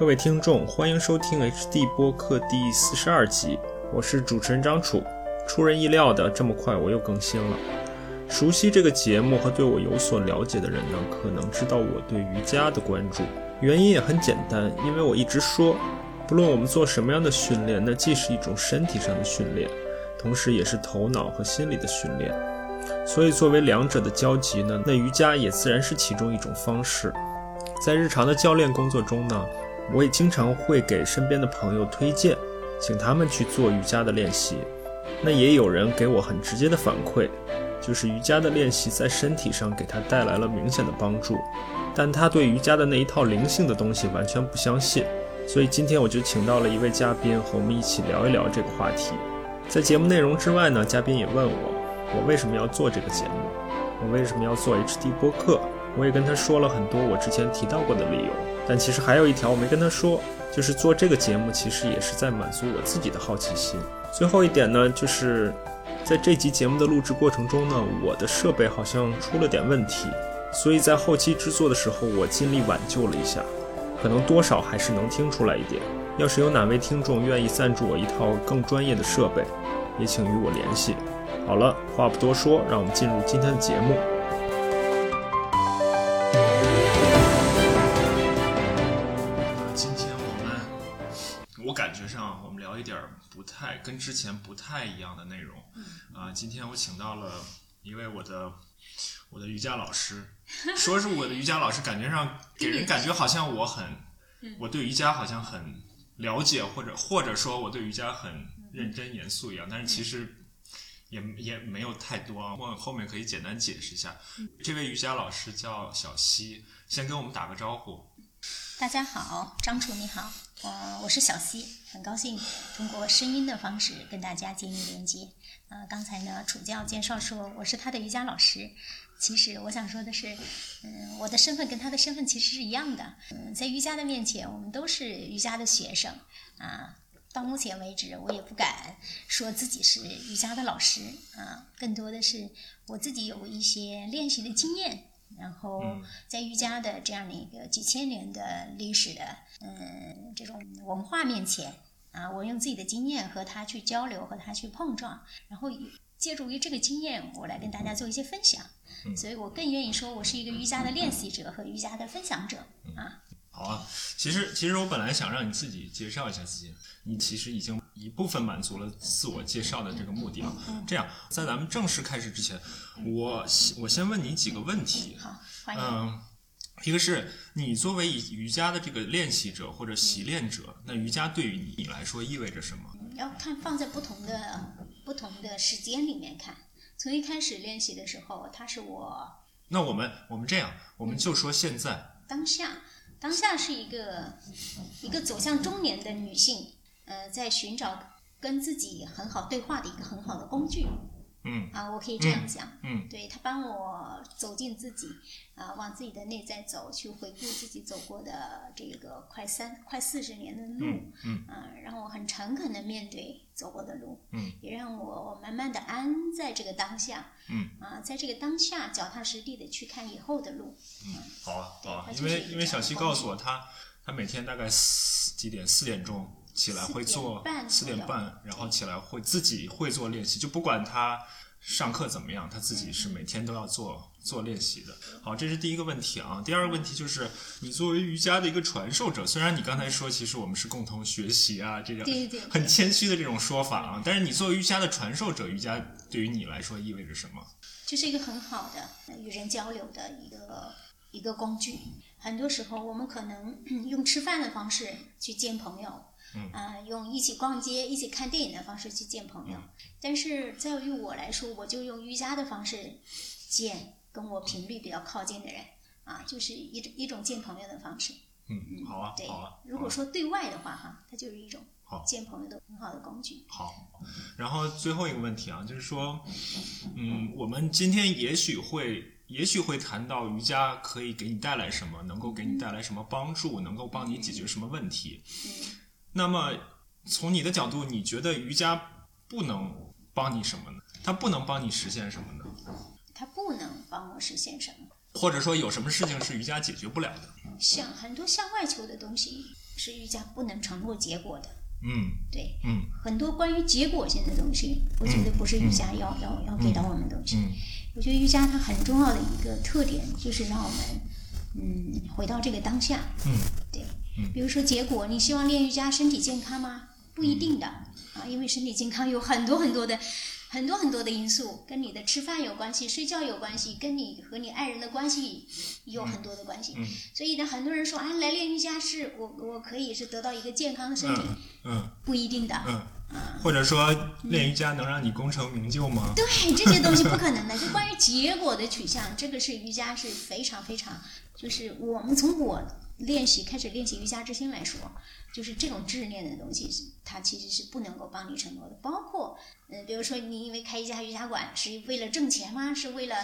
各位听众，欢迎收听 HD 播客第四十二集，我是主持人张楚。出人意料的，这么快我又更新了。熟悉这个节目和对我有所了解的人呢，可能知道我对瑜伽的关注。原因也很简单，因为我一直说，不论我们做什么样的训练，那既是一种身体上的训练，同时也是头脑和心理的训练。所以，作为两者的交集呢，那瑜伽也自然是其中一种方式。在日常的教练工作中呢。我也经常会给身边的朋友推荐，请他们去做瑜伽的练习。那也有人给我很直接的反馈，就是瑜伽的练习在身体上给他带来了明显的帮助，但他对瑜伽的那一套灵性的东西完全不相信。所以今天我就请到了一位嘉宾和我们一起聊一聊这个话题。在节目内容之外呢，嘉宾也问我，我为什么要做这个节目，我为什么要做 HD 播客。我也跟他说了很多我之前提到过的理由。但其实还有一条我没跟他说，就是做这个节目其实也是在满足我自己的好奇心。最后一点呢，就是在这集节目的录制过程中呢，我的设备好像出了点问题，所以在后期制作的时候我尽力挽救了一下，可能多少还是能听出来一点。要是有哪位听众愿意赞助我一套更专业的设备，也请与我联系。好了，话不多说，让我们进入今天的节目。一点不太跟之前不太一样的内容，啊，今天我请到了一位我的我的瑜伽老师，说是我的瑜伽老师，感觉上给人感觉好像我很，我对瑜伽好像很了解，或者或者说我对瑜伽很认真严肃一样，但是其实也也没有太多啊，我后面可以简单解释一下。这位瑜伽老师叫小溪，先跟我们打个招呼。大家好，张楚你好，呃，我是小溪。很高兴通过声音的方式跟大家建立连接。呃，刚才呢，楚教介绍说我是他的瑜伽老师。其实我想说的是，嗯，我的身份跟他的身份其实是一样的。嗯，在瑜伽的面前，我们都是瑜伽的学生。啊，到目前为止，我也不敢说自己是瑜伽的老师。啊，更多的是我自己有一些练习的经验。然后在瑜伽的这样的一个几千年的历史的嗯这种文化面前啊，我用自己的经验和他去交流，和他去碰撞，然后借助于这个经验，我来跟大家做一些分享。所以我更愿意说我是一个瑜伽的练习者和瑜伽的分享者啊。好啊，其实其实我本来想让你自己介绍一下自己，你其实已经一部分满足了自我介绍的这个目的啊。这样，在咱们正式开始之前，我我先问你几个问题。好，欢迎。嗯，一个是你作为瑜伽的这个练习者或者习练者，那瑜伽对于你来说意味着什么？要看放在不同的不同的时间里面看。从一开始练习的时候，它是我。那我们我们这样，我们就说现在当下。当下是一个一个走向中年的女性，呃，在寻找跟自己很好对话的一个很好的工具。嗯啊，我可以这样讲。嗯，对他帮我走进自己，啊，往自己的内在走，去回顾自己走过的这个快三快四十年的路。嗯啊，让我很诚恳的面对走过的路。嗯，也让我慢慢的安在这个当下。嗯啊，在这个当下，脚踏实地的去看以后的路。嗯，好啊，好啊，因为因为小溪告诉我，他他每天大概四几点四点钟。起来会做四点半，然后起来会自己会做练习，就不管他上课怎么样，他自己是每天都要做做练习的。好，这是第一个问题啊。第二个问题就是，你作为瑜伽的一个传授者，虽然你刚才说其实我们是共同学习啊，这个很谦虚的这种说法啊，但是你作为瑜伽的传授者，瑜伽对于你来说意味着什么？这是一个很好的与人交流的一个一个工具。很多时候我们可能 用吃饭的方式去见朋友。啊，用一起逛街、一起看电影的方式去见朋友，但是在于我来说，我就用瑜伽的方式见跟我频率比较靠近的人，啊，就是一种一种见朋友的方式。嗯嗯，好啊，对，好啊。如果说对外的话，哈，它就是一种见朋友的很好的工具。好，然后最后一个问题啊，就是说，嗯，我们今天也许会，也许会谈到瑜伽可以给你带来什么，能够给你带来什么帮助，能够帮你解决什么问题。嗯。那么，从你的角度，你觉得瑜伽不能帮你什么呢？它不能帮你实现什么呢？它不能帮我实现什么？或者说，有什么事情是瑜伽解决不了的？像很多向外求的东西，是瑜伽不能承诺结果的。嗯对，嗯很多关于结果性的东西，我觉得不是瑜伽要、要要给到我们的东西。嗯我觉得瑜伽它很重要的一个特点就是让我们，嗯，回到这个当下。嗯对嗯，比如说结果，你希望练瑜伽身体健康吗？不一定的啊，因为身体健康有很多很多的。很多很多的因素跟你的吃饭有关系，睡觉有关系，跟你和你爱人的关系有很多的关系。嗯所以呢，很多人说啊，来练瑜伽是我我可以是得到一个健康的身体，嗯嗯不一定的。嗯，或者说练瑜伽能让你功成名就吗？对这些东西不可能的，就关于结果的取向，这个是瑜伽是非常非常，就是我们从我练习开始练习瑜伽之心来说，就是这种执念的东西，它其实是不能够帮你承诺的。包括，嗯、比如说你因为开一家瑜伽馆是为了挣钱吗？是为了，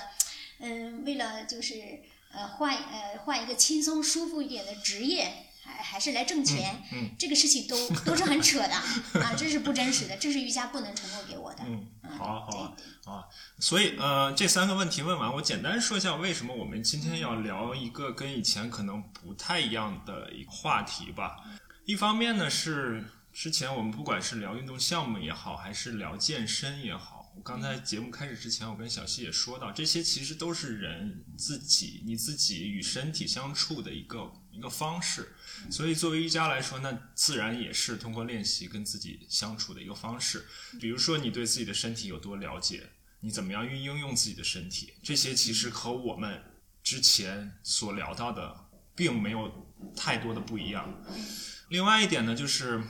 嗯、为了就是呃换呃换一个轻松舒服一点的职业。还还是来挣钱，嗯这个事情都都是很扯的啊，这是不真实的，这是瑜伽不能承诺给我的。嗯，好啊好好啊。所以呃，这三个问题问完，我简单说一下为什么我们今天要聊一个跟以前可能不太一样的一个话题吧。一方面呢是之前我们不管是聊运动项目也好，还是聊健身也好，我刚才节目开始之前，我跟小溪也说到，这些其实都是人自己你自己与身体相处的一个一个方式。所以作为瑜伽来说，那自然也是通过练习跟自己相处的一个方式。比如说你对自己的身体有多了解，你怎么样运应用自己的身体，这些其实和我们之前所聊到的并没有太多的不一样。另外一点呢，就是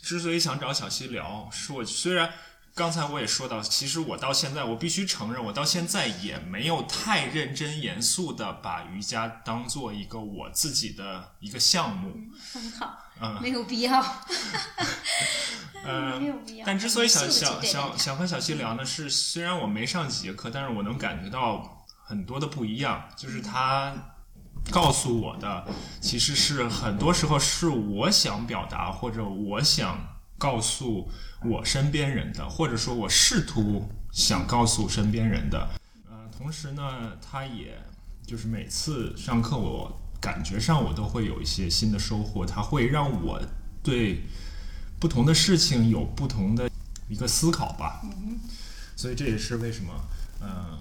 之所以想找小溪聊，是我虽然刚才我也说到，其实我到现在，我必须承认，我到现在也没有太认真严肃的把瑜伽当做一个我自己的一个项目。很好，嗯 没有必要，嗯 没有必要。但之所以想很想想想和小溪聊呢，是虽然我没上几节课，但是我能感觉到很多的不一样，就是他告诉我的，其实是很多时候是我想表达或者我想告诉我身边人的，或者说我试图想告诉身边人的。呃，同时呢，他也就是每次上课我。感觉上我都会有一些新的收获，它会让我对不同的事情有不同的一个思考吧。所以这也是为什么，呃，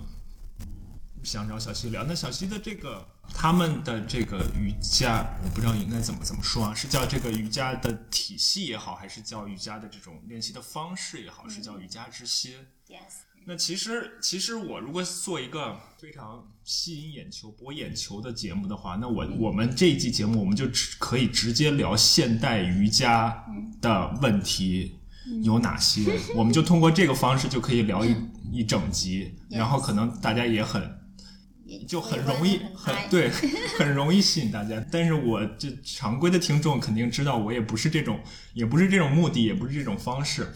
想找小溪聊。那小溪的这个他们的这个瑜伽，我不知道应该怎么怎么说啊，是叫这个瑜伽的体系也好，还是叫瑜伽的这种练习的方式也好，是叫瑜伽之心。Yes，那其实，其实我如果做一个非常吸引眼球、博眼球的节目的话，那我我们这一季节目我们就只可以直接聊现代瑜伽的问题有哪些，我们就通过这个方式就可以聊一 一整集，然后可能大家也很也就很容易很很对，很容易吸引大家。但是我这常规的听众肯定知道，我也不是这种，也不是这种目的，也不是这种方式。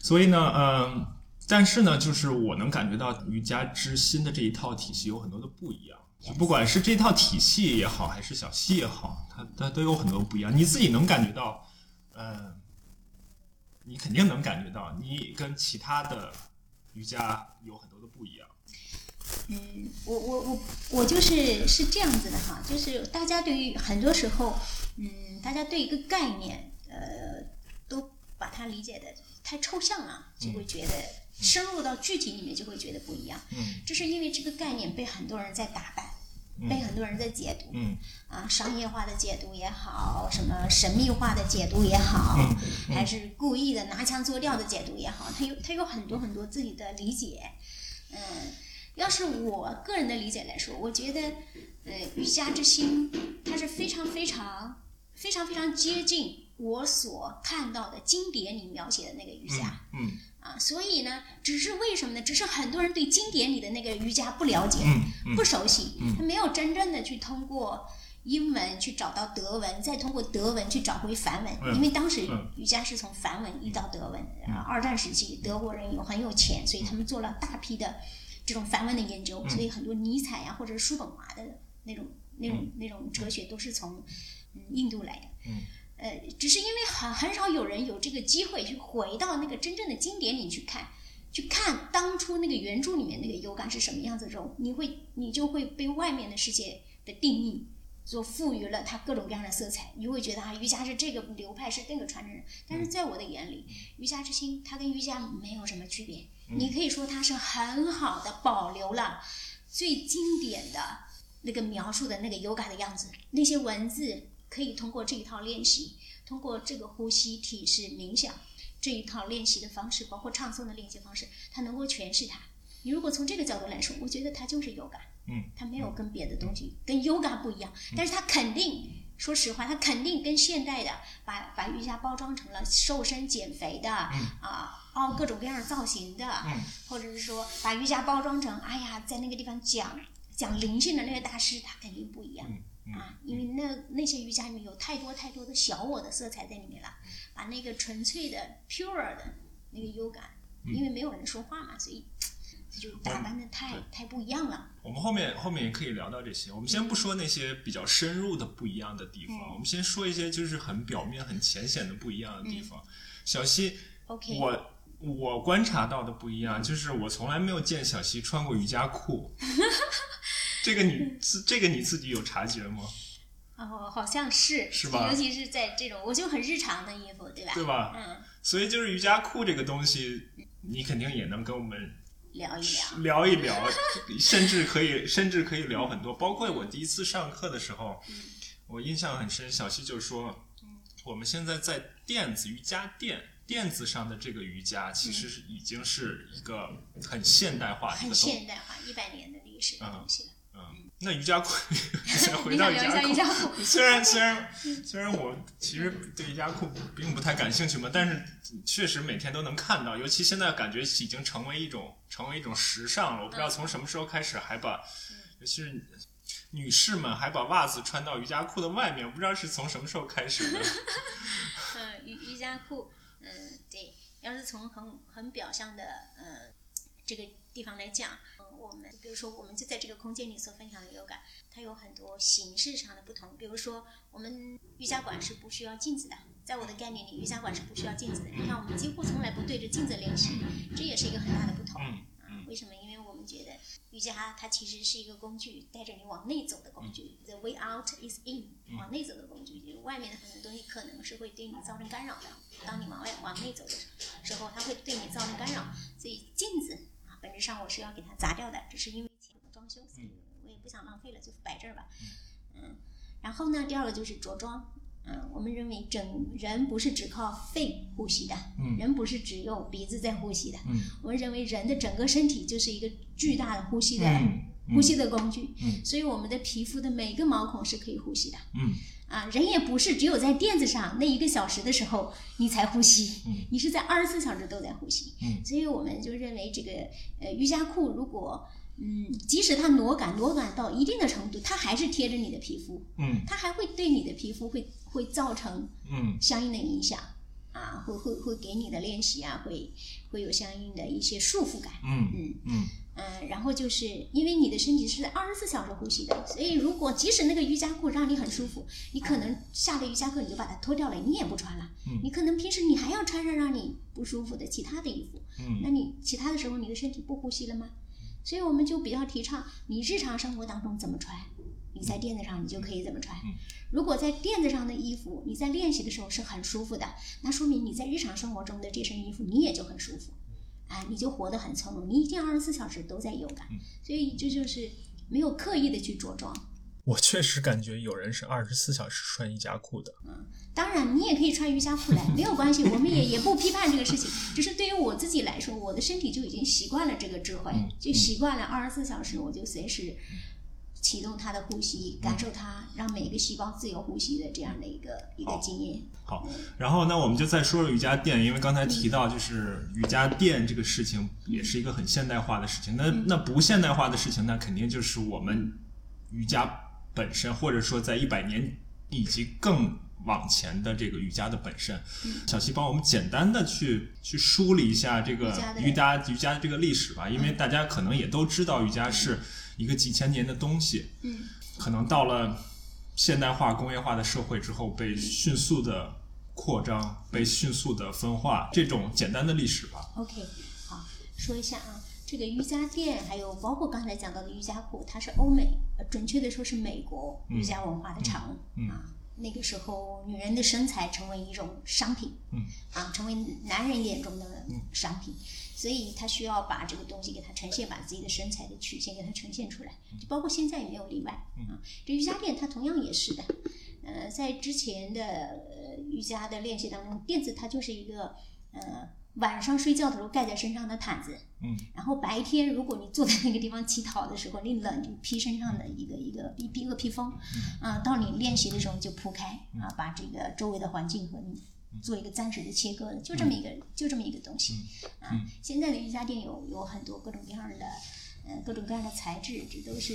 所以呢，嗯、但是呢，就是我能感觉到瑜伽之心的这一套体系有很多的不一样。就不管是这套体系也好，还是小溪也好，它它都有很多不一样。你自己能感觉到，嗯、你肯定能感觉到，你跟其他的瑜伽有很多。嗯，我我我我就是是这样子的哈，就是大家对于很多时候，嗯，大家对一个概念，呃，都把它理解的太抽象了，就会觉得深入到具体里面就会觉得不一样。嗯这是因为这个概念被很多人在打扮，嗯被很多人在解读。嗯啊，商业化的解读也好，什么神秘化的解读也好，嗯还是故意的拿腔作调的解读也好，它有它有很多很多自己的理解。嗯，要是我个人的理解来说，我觉得，呃，瑜伽之心它是非常非常非常非常接近我所看到的经典里描写的那个瑜伽。嗯啊，所以呢，只是为什么呢？只是很多人对经典里的那个瑜伽不了解，嗯嗯不熟悉，他没有真正的去通过英文去找到德文，再通过德文去找回梵文，嗯因为当时嗯瑜伽是从梵文移到德文。啊，二战时期德国人有很有钱，所以他们做了大批的这种梵文的研究，所以很多尼采呀、或者是叔本华的那种那种那种哲学都是从嗯印度来的。嗯呃，只是因为很很少有人有这个机会去回到那个真正的经典里去看，去看当初那个原著里面那个有感是什么样子的时候，你会你就会被外面的世界的定义所赋予了它各种各样的色彩，你会觉得啊，瑜伽是这个流派是那个传承人，但是在我的眼里，瑜伽之心它跟瑜伽没有什么区别。你可以说它是很好的保留了最经典的那个描述的那个 yoga 的样子，那些文字可以通过这一套练习，通过这个呼吸、体式、冥想这一套练习的方式，包括唱诵的练习方式，它能够诠释它。你如果从这个角度来说，我觉得它就是 yoga。嗯，它没有跟别的东西，跟 yoga 不一样，但是它肯定，说实话，它肯定跟现代的把把瑜伽包装成了瘦身减肥的，啊，凹各种各样的造型的，或者是说把瑜伽包装成，哎呀，在那个地方讲讲灵性的那个大师，他肯定不一样，啊，因为那那些瑜伽里面有太多太多的小我的色彩在里面了，把那个纯粹的 pure 的那个优感，因为没有人说话嘛，所以。就打扮的太太不一样了。我们后面后面也可以聊到这些。我们先不说那些比较深入的不一样的地方，我们先说一些就是很表面、很浅显的不一样的地方。小溪，OK，我我观察到的不一样，就是我从来没有见小溪穿过瑜伽裤。这个你自这个你自己有察觉吗？哦，好像是，是吧？尤其是在这种，我就很日常的衣服，对吧？对吧？嗯。所以就是瑜伽裤这个东西，你肯定也能跟我们。聊一聊，聊一聊，甚至可以，甚至可以聊很多。包括我第一次上课的时候，我印象很深。小溪就说：“我们现在在垫子瑜伽垫垫子上的这个瑜伽，其实是已经是一个很现代化的很现代化，一百年的历史的东西了。”嗯，那瑜伽裤，先回到瑜伽裤。虽然虽然虽然我其实对瑜伽裤并不太感兴趣嘛，但是确实每天都能看到，尤其现在感觉已经成为一种成为一种时尚了。我不知道从什么时候开始还把，尤其是女士们还把袜子穿到瑜伽裤的外面，我不知道是从什么时候开始的。嗯，瑜瑜伽裤，嗯，对，要是从很很表象的嗯这个地方来讲。我们比如说，我们就在这个空间里所分享的有感，它有很多形式上的不同。比如说，我们瑜伽馆是不需要镜子的，在我的概念里，瑜伽馆是不需要镜子的。你看，我们几乎从来不对着镜子练习，这也是一个很大的不同。啊，为什么？因为我们觉得瑜伽它其实是一个工具，带着你往内走的工具。The way out is in，往内走的工具。就是外面的很多东西可能是会对你造成干扰的。当你往外往内走的时候，它会对你造成干扰。所以镜子。本质上我是要给它砸掉的，只是因为钱装修，所以我也不想浪费了，就摆这儿吧。嗯，然后呢，第二个就是着装。嗯，我们认为整人不是只靠肺呼吸的，嗯，人不是只有鼻子在呼吸的，嗯，我们认为人的整个身体就是一个巨大的呼吸的呼吸的工具，嗯，所以我们的皮肤的每个毛孔是可以呼吸的，嗯。啊，人也不是只有在垫子上那一个小时的时候你才呼吸，你是在二十四小时都在呼吸。嗯，所以我们就认为这个呃瑜伽裤，如果嗯，即使它挪感挪感到一定的程度，它还是贴着你的皮肤，嗯，它还会对你的皮肤会会造成嗯。相应的影响啊，会会会给你的练习啊，会会有相应的一些束缚感。嗯嗯。嗯。嗯，然后就是因为你的身体是在二十四小时呼吸的，所以如果即使那个瑜伽裤让你很舒服，你可能下了瑜伽课你就把它脱掉了，你也不穿了。嗯，你可能平时你还要穿上让你不舒服的其他的衣服。嗯，那你其他的时候你的身体不呼吸了吗？所以我们就比较提倡你日常生活当中怎么穿，你在垫子上你就可以怎么穿。如果在垫子上的衣服你在练习的时候是很舒服的，那说明你在日常生活中的这身衣服你也就很舒服。哎，你就活得很从容，你一天二十四小时都在有感，所以这就是没有刻意的去着装。我确实感觉有人是二十四小时穿瑜伽裤的。嗯，当然你也可以穿瑜伽裤来，没有关系，我们也也不批判这个事情。只是对于我自己来说，我的身体就已经习惯了这个智慧，就习惯了二十四小时我就随时。启动它的呼吸，感受它，让每一个细胞自由呼吸的这样的一个一个经验。好，然后那我们就再说说瑜伽垫，因为刚才提到就是瑜伽垫这个事情也是一个很现代化的事情。那那不现代化的事情，那肯定就是我们瑜伽本身，或者说在一百年以及更往前的这个瑜伽的本身。小七帮我们简单的去去梳理一下这个瑜伽瑜伽这个历史吧，因为大家可能也都知道瑜伽是。一个几千年的东西，嗯，可能到了现代化、工业化的社会之后，被迅速的扩张，被迅速的分化，这种简单的历史吧。OK，好，说一下啊，这个瑜伽垫，还有包括刚才讲到的瑜伽裤，它是欧美，呃准确的说是美国瑜伽文化的产物、嗯。嗯。啊。那个时候，女人的身材成为一种商品，嗯。啊，成为男人眼中的商品，所以他需要把这个东西给它呈现，把自己的身材的曲线给它呈现出来，就包括现在也没有例外啊。这瑜伽垫它同样也是的，呃，在之前的呃瑜伽的练习当中，垫子它就是一个呃晚上睡觉的时候盖在身上的毯子，嗯，然后白天如果你坐在那个地方乞讨的时候，你冷就披身上的一个一个一一个披风，啊，到你练习的时候就铺开啊，把这个周围的环境和你做一个暂时的切割，就这么一个就这么一个东西啊。现在的瑜伽垫有有很多各种各样的呃各种各样的材质，这都是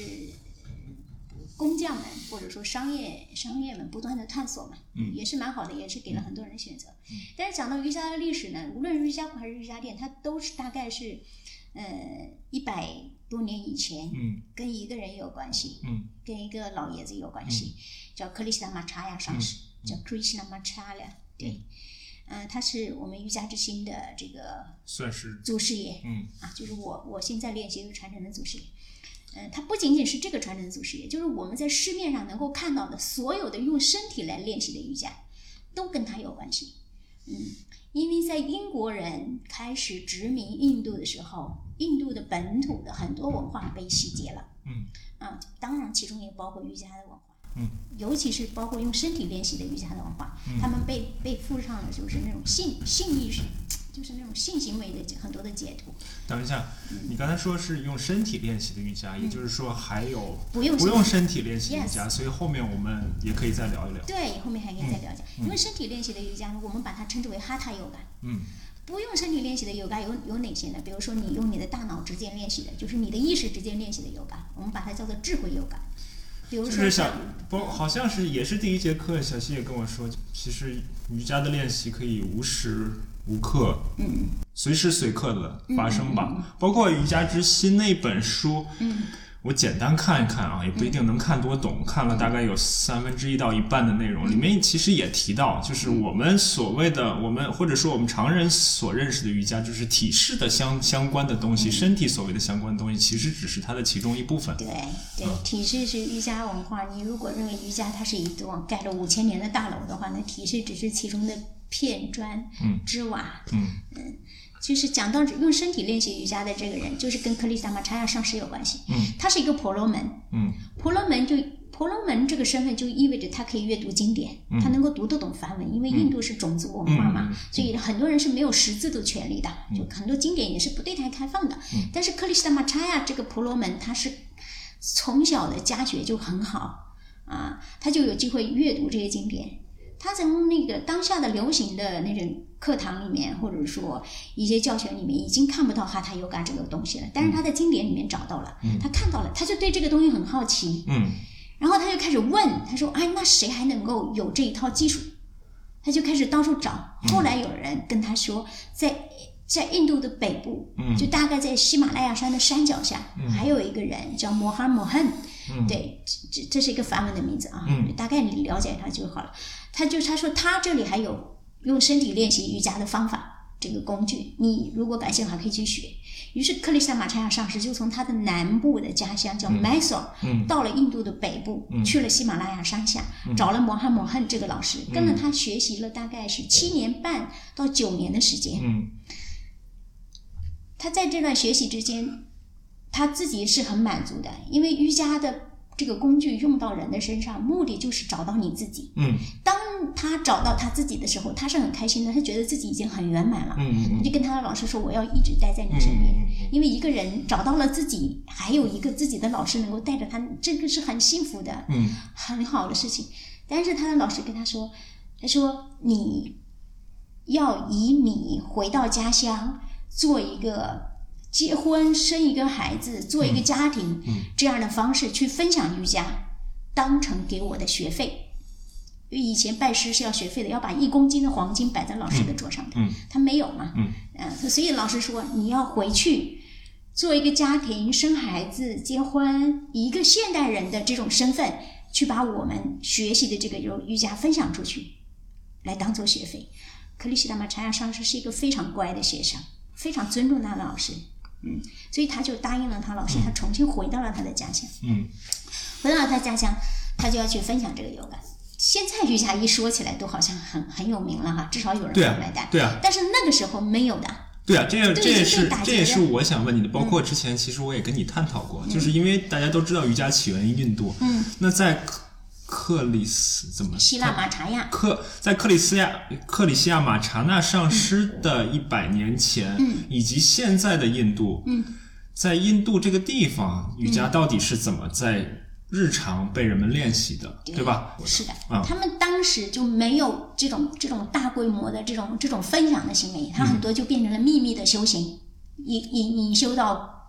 工匠们或者说商业商业们不断的探索嘛，也是蛮好的，也是给了很多人选择。但是讲到瑜伽的历史呢，无论是瑜伽裤还是瑜伽垫，它都是大概是呃一百多年以前，嗯。跟一个人有关系，嗯。跟一个老爷子有关系，叫克里希那玛查亚上师，叫 Krishna Macharya，对，嗯、他是我们瑜伽之星的这个算是祖师爷，嗯啊，就是我我现在练习的传承的祖师爷。嗯，它不仅仅是这个传承的祖师爷，就是我们在市面上能够看到的所有的用身体来练习的瑜伽，都跟它有关系。嗯，因为在英国人开始殖民印度的时候，印度的本土的很多文化被洗劫了。嗯啊，当然其中也包括瑜伽的文化。嗯，尤其是包括用身体练习的瑜伽的文化，他们被被附上了就是那种性性意识，就是那种性行为的很多的解读。等一下，你刚才说是用身体练习的瑜伽，也就是说还有不用不用身体练习的瑜伽，所以后面我们也可以再聊一聊。对，后面还可以再聊一下。因为身体练习的瑜伽，我们把它称之为哈塔瑜伽。嗯不用身体练习的瑜伽有有哪些呢？比如说你用你的大脑直接练习的，就是你的意识直接练习的瑜伽，我们把它叫做智慧瑜伽。比如说就是小像不好像是也是第一节课，小新也跟我说，其实瑜伽的练习可以无时无刻，嗯随时随刻的发生吧。包括《瑜伽之心》那本书，嗯我简单看一看啊，也不一定能看多懂，看了大概有三分之一到一半的内容，里面其实也提到，就是我们所谓的我们或者说我们常人所认识的瑜伽，就是体式的相相关的东西，身体所谓的相关的东西，其实只是它的其中一部分。对对，体式是瑜伽文化。你如果认为瑜伽它是一座盖了五千年的大楼的话，那体式只是其中的片砖、嗯、之瓦。嗯就是讲到用身体练习瑜伽的这个人，就是跟克里斯达玛查亚上师有关系。嗯，他是一个婆罗门。嗯婆罗门就婆罗门这个身份就意味着他可以阅读经典，他能够读得懂梵文，因为印度是种族文化嘛，所以很多人是没有识字的权利的，就很多经典也是不对他开放的。但是克里斯达玛查亚这个婆罗门，他是从小的家学就很好啊，他就有机会阅读这些经典。他从那个当下的流行的那种课堂里面，或者说一些教学里面，已经看不到哈塔尤嘎这个东西了。但是他在经典里面找到了，他看到了，他就对这个东西很好奇，嗯。然后他就开始问，他说：“哎，那谁还能够有这一套技术？”他就开始到处找。后来有人跟他说，在在印度的北部，嗯。就大概在喜马拉雅山的山脚下，还有一个人叫摩哈摩恨，对，这这这是一个梵文的名字啊，嗯。大概你了解他就好了。他就他说他这里还有用身体练习瑜伽的方法，这个工具，你如果感兴趣还可以去学。于是克里斯塔马查亚上师就从他的南部的家乡叫 Mysore，、嗯到了印度的北部，去了喜马拉雅山下，找了摩哈摩恨这个老师，跟了他学习了大概是七年半到九年的时间。嗯他在这段学习之间，他自己是很满足的，因为瑜伽的这个工具用到人的身上，目的就是找到你自己。嗯当他找到他自己的时候，他是很开心的，他觉得自己已经很圆满了。嗯他就跟他的老师说：“我要一直待在你身边。因为一个人找到了自己，还有一个自己的老师能够带着他，这个是很幸福的，嗯很好的事情。但是他的老师跟他说：“他说你要以你回到家乡做一个结婚、生一个孩子、做一个家庭、这样的方式去分享瑜伽，当成给我的学费。”因为以前拜师是要学费的，要把一公斤的黄金摆在老师的桌上的，嗯他没有嘛，嗯。呃，所以老师说你要回去做一个家庭、生孩子、结婚，以一个现代人的这种身份去把我们学习的这个瑜伽分享出去，来当做学费。克里希达玛查亚上师是一个非常乖的学生，非常尊重他的老师，嗯，所以他就答应了他老师，他重新回到了他的家乡。嗯回到了他家乡，他就要去分享这个有感。现在瑜伽一说起来都好像很很有名了哈，至少有人对啊会买单。对啊但是那个时候没有的。对啊，这也这也是这也是我想问你的，包括之前其实我也跟你探讨过，就是因为大家都知道瑜伽起源于印度，嗯，那在克克里斯怎么？希腊马查亚，克在克里斯亚克里西亚马查纳上师的一百年前，嗯。以及现在的印度，嗯，在印度这个地方，瑜伽到底是怎么在日常被人们练习的，对吧？是的，啊。他们当时就没有这种这种大规模的这种这种分享的行为，他很多就变成了秘密的修行，隐隐隐修到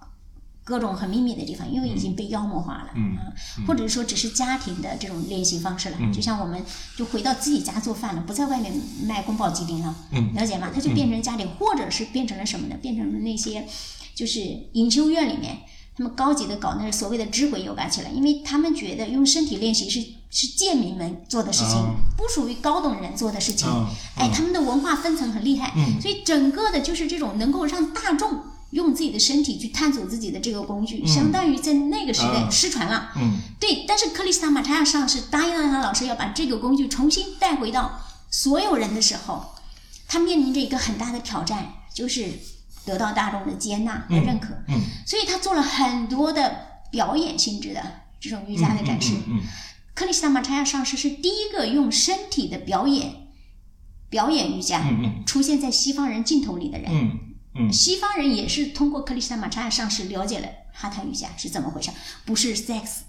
各种很秘密的地方，因为已经被妖魔化了，嗯啊，或者说只是家庭的这种练习方式了，就像我们就回到自己家做饭了，不在外面卖宫保鸡丁了，嗯了解吗？它就变成家里，或者是变成了什么呢？变成了那些就是隐修院里面。他们高级的搞那个所谓的智慧 yoga 起来，因为他们觉得用身体练习是是贱民们做的事情，啊不属于高等人做的事情。啊哎，他们的文化分层很厉害，嗯所以整个的就是这种能够让大众用自己的身体去探索自己的这个工具，相当于在那个时代啊失传了。嗯对，但是克里斯塔马查亚上是答应了他老师要把这个工具重新带回到所有人的时候，他面临着一个很大的挑战，就是得到大众的接纳和认可。嗯所以他做了很多的表演性质的这种瑜伽的展示。嗯克里斯塔马查亚上师是第一个用身体的表演表演瑜伽、出现在西方人镜头里的人。嗯嗯。西方人也是通过克里斯塔马查亚上师了解了哈塔瑜伽是怎么回事，不是 sex，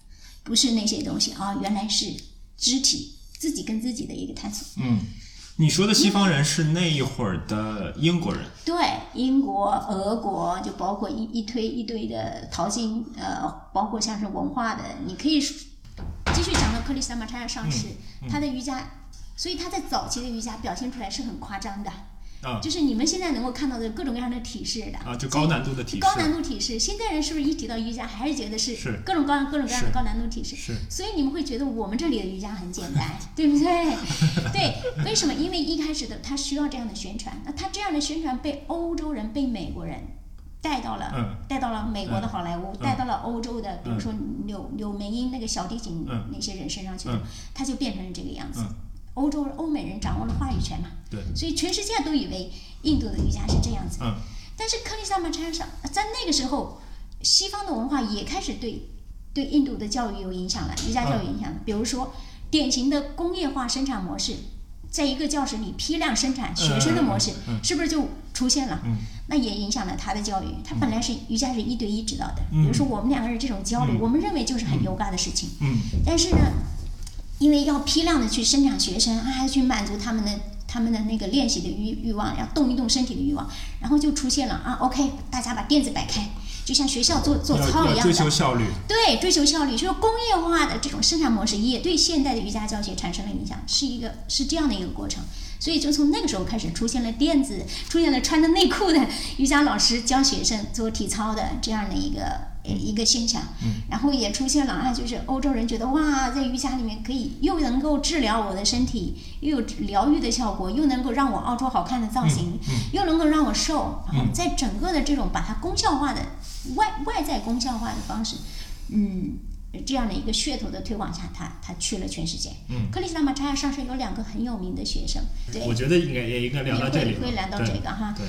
不是那些东西啊，原来是肢体自己跟自己的一个探索。嗯，你说的西方人是那一会儿的英国人，对，英国、俄国，就包括一一堆一堆的淘金，呃，包括像是文化的，你可以继续讲到克里斯塔马查亚上师，他的瑜伽，所以他在早期的瑜伽表现出来是很夸张的，啊。就是你们现在能够看到的各种各样的体式的。啊，就高难度的体式，高难度体式，现代人是不是一提到瑜伽，还是觉得是是。各种各样各种各样的高难度体式？是。所以你们会觉得我们这里的瑜伽很简单，对不对？对，为什么？因为一开始的他需要这样的宣传，那他这样的宣传被欧洲人、被美国人带到了，嗯。带到了美国的好莱坞，带到了欧洲的，比如说柳柳梅英那个小提琴嗯。那些人身上去，嗯。他就变成了这个样子。嗯欧洲欧美人掌握了话语权嘛，对，所以全世界都以为印度的瑜伽是这样子。嗯但是克里斯塔马查上，在那个时候，西方的文化也开始对对印度的教育有影响了，瑜伽教育影响了。比如说，典型的工业化生产模式，在一个教室里批量生产学生的模式，嗯嗯是不是就出现了？嗯那也影响了他的教育。他本来是瑜伽是一对一指导的，嗯比如说我们两个人这种交流，嗯我们认为就是很优嘎的事情。嗯但是呢，因为要批量的去生产学生，啊，去满足他们的他们的那个练习的欲欲望，要动一动身体的欲望，然后就出现了啊，OK，大家把垫子摆开，就像学校做做操一样追求的，效率，对，追求效率，就是工业化的这种生产模式也对现代的瑜伽教学产生了影响，是一个是这样的一个过程。所以就从那个时候开始出现了垫子，出现了穿着内裤的瑜伽老师教学生做体操的这样的一个呃一个现象。然后也出现了啊，就是欧洲人觉得哇，在瑜伽里面可以又能够治疗我的身体，又有疗愈的效果，又能够让我凹出好看的造型，又能够让我瘦。然后在整个的这种把它功效化的外外在功效化的方式，嗯。这样的一个噱头的推广下，他他去了全世界。嗯。克里斯塔马查亚上是有两个很有名的学生，对，我觉得应该也应该聊到这里了，会会聊到这个哈。对，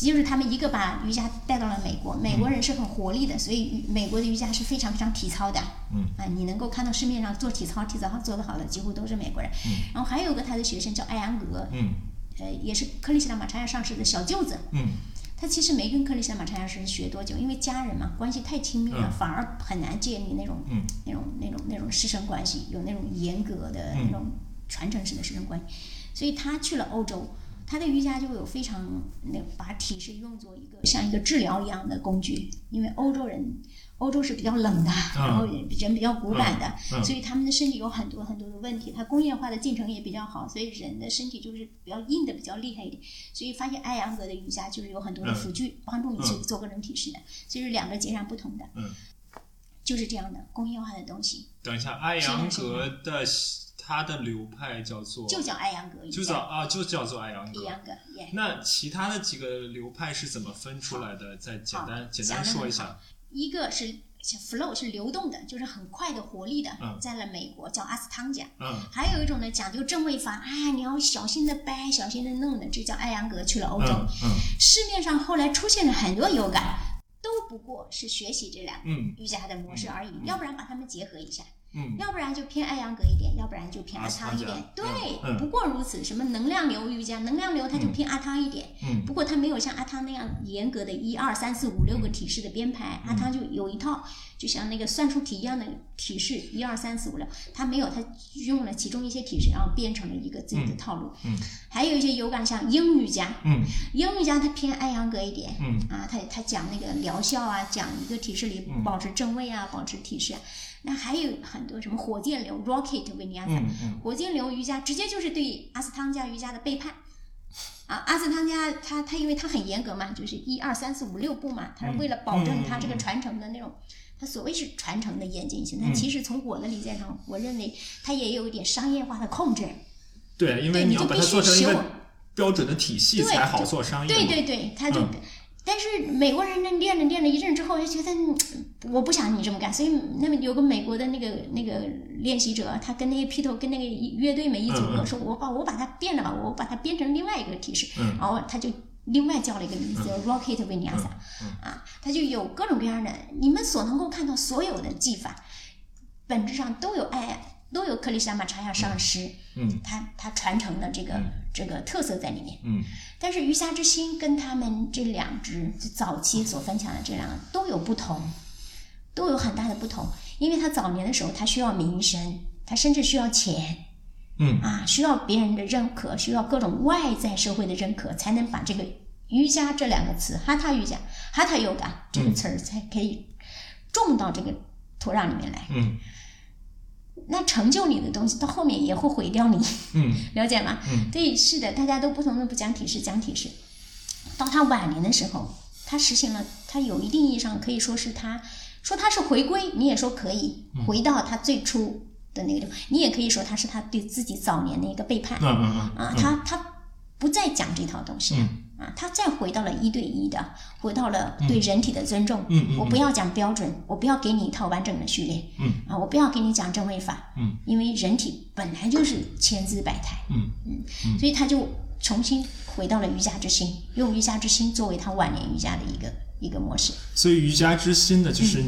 就是他们一个把瑜伽带到了美国，美国人是很活力的，所以美国的瑜伽是非常非常体操的。嗯。啊，你能够看到市面上做体操、体操做得好的几乎都是美国人。嗯。然后还有个他的学生叫艾扬格，嗯。呃，也是克里斯塔马查亚上师的小舅子。嗯他其实没跟克里斯塔马查亚师学多久，因为家人嘛关系太亲密了，嗯反而很难建立那种、嗯那种那种那种师生关系，有那种严格的嗯那种传承式的师生关系。所以他去了欧洲，他的瑜伽就有非常那把体式用作一个像一个治疗一样的工具，因为欧洲人。欧洲是比较冷的，然后人比较古板的，嗯嗯所以他们的身体有很多很多的问题。它工业化的进程也比较好，所以人的身体就是比较硬的，比较厉害一点。所以发现艾扬格的瑜伽就是有很多的辅具帮助你去做各种体式的，所以是两个截然不同的。嗯，就是这样的工业化的东西。等一下，艾扬格的他的流派叫做就叫艾扬格瑜就伽。叫啊，就叫做艾扬格。那其他的几个流派是怎么分出来的？再简单简单说一下。一个是 flow 是流动的，就是很快的活力的，嗯。在了美国叫阿斯汤加。嗯。还有一种呢，讲究正位法，哎，你要小心的掰，小心的弄的，这叫艾扬格，去了欧洲。市面上后来出现了很多有感，都不过是学习这两个嗯瑜伽的模式而已，要不然把它们结合一下，嗯要不然就偏艾扬格一点，要不然就偏阿汤一。点对，不过如此。什么能量流瑜伽，能量流它就偏阿汤一点，嗯不过它没有像阿汤那样严格的一二三四五六个体式的编排，嗯阿汤就有一套，就像那个算术题一样的体式，一二三四五六，它没有，它用了其中一些体式，然后编成了一个自己的套路。嗯还有一些有感像英瑜伽，嗯英瑜伽它偏艾扬格一点，嗯啊，它它讲那个疗效啊，讲一个体式里嗯保持正位啊，保持体式啊。那还有很多什么火箭流 （rocket vinyasa），、嗯嗯火箭流瑜伽直接就是对阿斯汤加瑜伽的背叛。啊，阿斯汤加他他因为他很严格嘛，就是一二三四五六步嘛，他是为了保证他这个传承的那种，他所谓是传承的严谨性，但其实从我的理解上，我认为他也有一点商业化的控制。对，因为对你要把它做成一个标准的体系，对才好做商业嘛。对对对，他就，嗯但是美国人呢练着练着一阵之后，就觉得嗯我不想你这么干，所以那么有个美国的那个那个练习者，他跟那些披头跟那个乐队们一组合，说我把我把它变了吧，我把它变成另外一个体式，嗯。然后他就。另外叫了一个名字叫 Rocket Vinyasa，、嗯啊，他就有各种各样的，你们所能够看到所有的技法，本质上都有爱，都有克里希那马查亚上师，嗯他他传承的这个、嗯这个特色在里面。嗯但是瑜伽之心跟他们这两支就早期所分享的这两个都有不同，都有很大的不同。因为他早年的时候，他需要名声，他甚至需要钱嗯啊，需要别人的认可，需要各种外在社会的认可，才能把这个瑜伽这两个词，哈他瑜伽、哈他 yoga 这个词儿才可以种到这个土壤里面来。嗯那成就你的东西，到后面也会毁掉你。嗯 了解吗？嗯，对，是的，大家都不同的不讲体式，讲体式。到他晚年的时候，他实行了，他有一定意义上可以说是他说他是回归，你也说可以嗯回到他最初的那个地方，你也可以说他是他对自己早年的一个背叛嗯嗯啊，嗯他他不再讲这套东西了。啊，他再回到了一对一的，回到了对人体的尊重。嗯嗯我不要讲标准，我不要给你一套完整的序列。嗯啊，我不要给你讲正位法。嗯，因为人体本来就是千姿百态。嗯嗯所以他就重新回到了瑜伽之心，用瑜伽之心作为他晚年瑜伽的一个一个模式。所以瑜伽之心呢，就是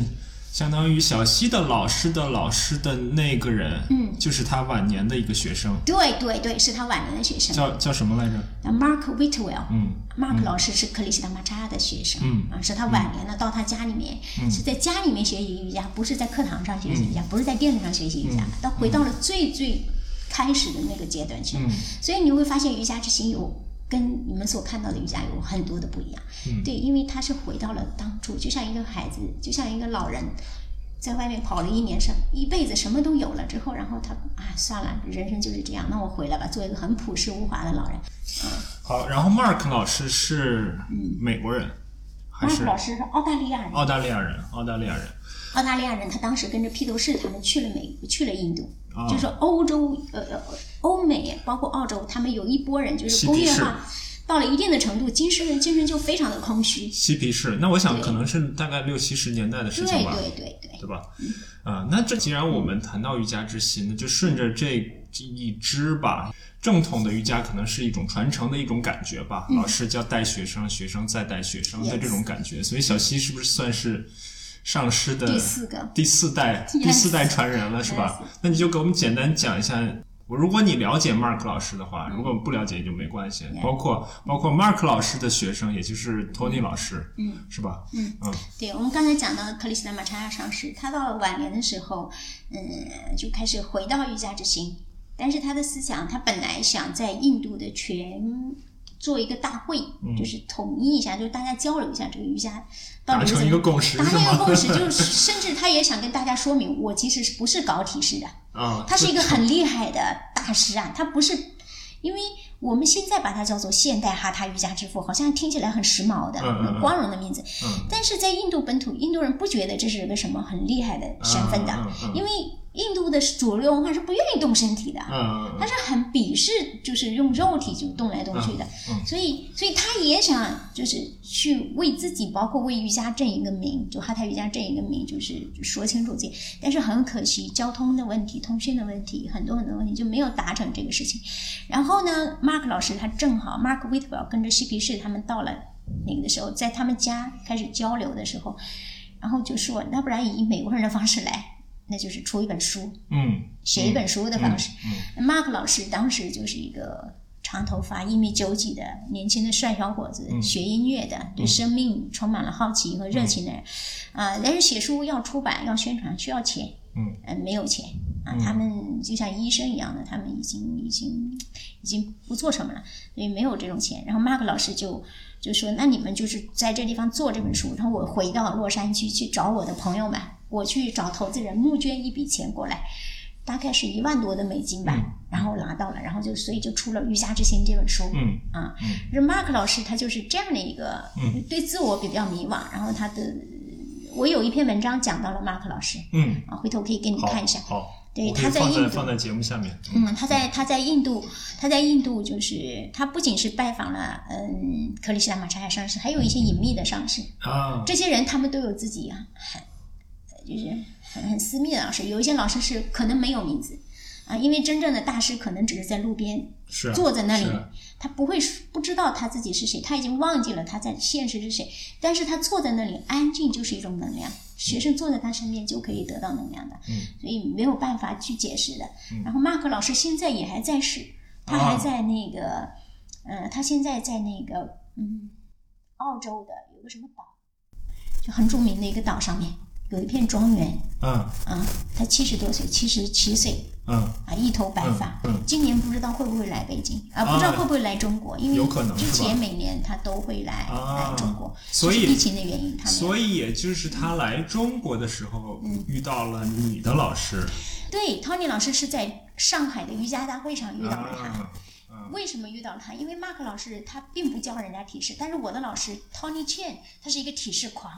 相当于小溪的老师的老师的那个人，嗯，就是他晚年的一个学生，对对对，是他晚年的学生，叫叫什么来着？Mark Whitwell。嗯。Mark 老师是克里希那玛扎亚的学生，嗯。啊，是他晚年呢到他家里面，是在家里面学习瑜伽，不是在课堂上学习瑜伽，不是在电子上学习瑜伽，他回到了最最开始的那个阶段去。嗯。所以你会发现瑜伽之行有跟你们所看到的瑜伽有很多的不一样。嗯对，因为他是回到了当初，就像一个孩子，就像一个老人。在外面跑了一年，什一辈子什么都有了之后，然后他啊算了，人生就是这样，那我回来吧，做一个很朴实无华的老人。嗯好，然后 Mark 老师是美国人，还 Mark 老师是澳大利亚人，澳大利亚人？澳大利亚人。澳大利亚人，他当时跟着披头士他们去了美，去了印度，啊。就是欧洲呃呃欧美包括澳洲，他们有一波人就是工业化到了一定的程度，精神精神就非常的空虚。嬉皮士，那我想可能是大概六七十年代的事情吧，对对对，对。吧？啊、那这既然我们谈到瑜伽之心，那就顺着这这一支吧。正统的瑜伽可能是一种传承的一种感觉吧，老师教带学生，学生再带学生的这种感觉。所以小溪是不是算是上师的第四个。第四代 第四代。传人了，是吧？那你就给我们简单讲一下。我如果你了解 Mark 老师的话，如果不了解也就没关系。包括包括 Mark 老师的学生，也就是 Tony 老师，嗯，是吧？嗯。嗯。对，我们刚才讲到克里斯坦马查亚上师，他到了晚年的时候，嗯，就开始回到瑜伽之心，但是他的思想，他本来想在印度的全做一个大会，就是统一一下，就是大家交流一下这个瑜伽到底是怎么。成一个共识达？成一个共识，就是 甚至他也想跟大家说明，我其实是不是搞体式的，啊，他是一个很厉害的大师啊，他不是，因为我们现在把它叫做现代哈他瑜伽之父，好像听起来很时髦的、很光荣的名字，嗯但是在印度本土，印度人不觉得这是个什么很厉害的身份的，因为印度的主流文化是不愿意动身体的，嗯他是很鄙视就是用肉体就动来动去的，所以所以他也想就是去为自己，包括为瑜伽正一个名，就哈泰瑜伽正一个名，就是说清楚自己。但是很可惜，交通的问题、通讯的问题，很多很多问题就没有达成这个事情。然后呢，Mark 老师他正好，Mark Whitwell 跟着嬉皮士他们到了那个的时候，在他们家开始交流的时候，然后就说，那不然以美国人的方式来，那就是出一本书，嗯，写一本书的方式。嗯 Mark 老师当时就是一个长头发、一米九几的年轻的帅小伙子，嗯学音乐的，对生命充满了好奇和热情的人。啊、但是写书要出版、要宣传需要钱，嗯呃，没有钱啊。他们就像医生一样的，他们已经已经已经不做什么了，所以没有这种钱。然后 Mark 老师就就说：“那你们就是在这地方做这本书，然后我回到洛杉矶去找我的朋友们，我去找投资人募捐一笔钱过来。”大概是一万多的美金吧，然后拿到了，然后就所以就出了《瑜伽之心》这本书。嗯啊，这 Mark 老师他就是这样的一个，嗯对自我比较迷惘，然后他的，我有一篇文章讲到了 Mark 老师嗯，啊，回头可以给你好，看一下。好，对他在印度放在节目下面。嗯，他在他在印度，他在印度就是他不仅是拜访了嗯克里希那马查海上师，还有一些隐秘的上师，啊，这些人他们都有自己很就是很很私密的老师，有一些老师是可能没有名字啊，因为真正的大师可能只是在路边坐在那里他不会不知道他自己是谁，他已经忘记了他在现实是谁，但是他坐在那里安静就是一种能量，学生坐在他身边就可以得到能量的，嗯。所以没有办法去解释的。然后马克老师现在也还在世，他还在那个，呃，他现在在那个嗯，澳洲的有个什么岛，就很著名的一个岛上面有一片庄园。嗯。啊，他七十多岁，七十七岁。嗯，啊，一头白发。今年不知道会不会来北京啊？啊不知道会不会来中国，因为有可能之前每年他都会来、啊。来中国，所以就是疫情的原因，他没有所以也就是他来中国的时候嗯。遇到了你的老师。对 Tony 老师是在上海的瑜伽大会上遇到了他。啊，为什么遇到他？因为 Mark 老师他并不教人家体式，但是我的老师 Tony Chen 他是一个体式狂，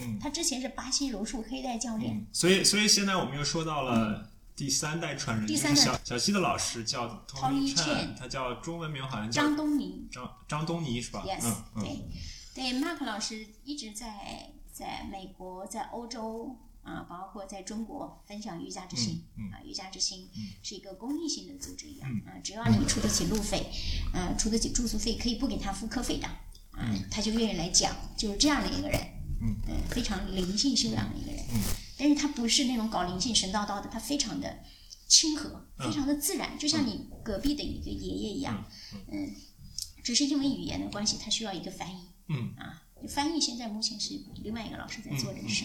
嗯。他之前是巴西柔术黑带教练，嗯，所以所以现在我们又说到了。第三代传人，第三代。小小西的老师叫 Tony Tony Chen Chen，他叫中文名好像叫张东尼。张张东尼是吧？，yes，、对。对，Mark 老师一直在在美国、在欧洲啊，包括在中国分享瑜伽之心、嗯嗯。啊，瑜伽之心是一个公益性的组织一样、嗯。啊，只要你出得起路费，啊，出得起住宿费，可以不给他付课费的啊，他就愿意来讲，就是这样的一个人。嗯非常灵性修养的一个人，嗯。但是他不是那种搞灵性神叨叨的，他非常的亲和，非常的自然，就像你隔壁的一个爷爷一样，嗯，只是因为语言的关系，他需要一个翻译。嗯。啊。翻译现在目前是另外一个老师在做这个事，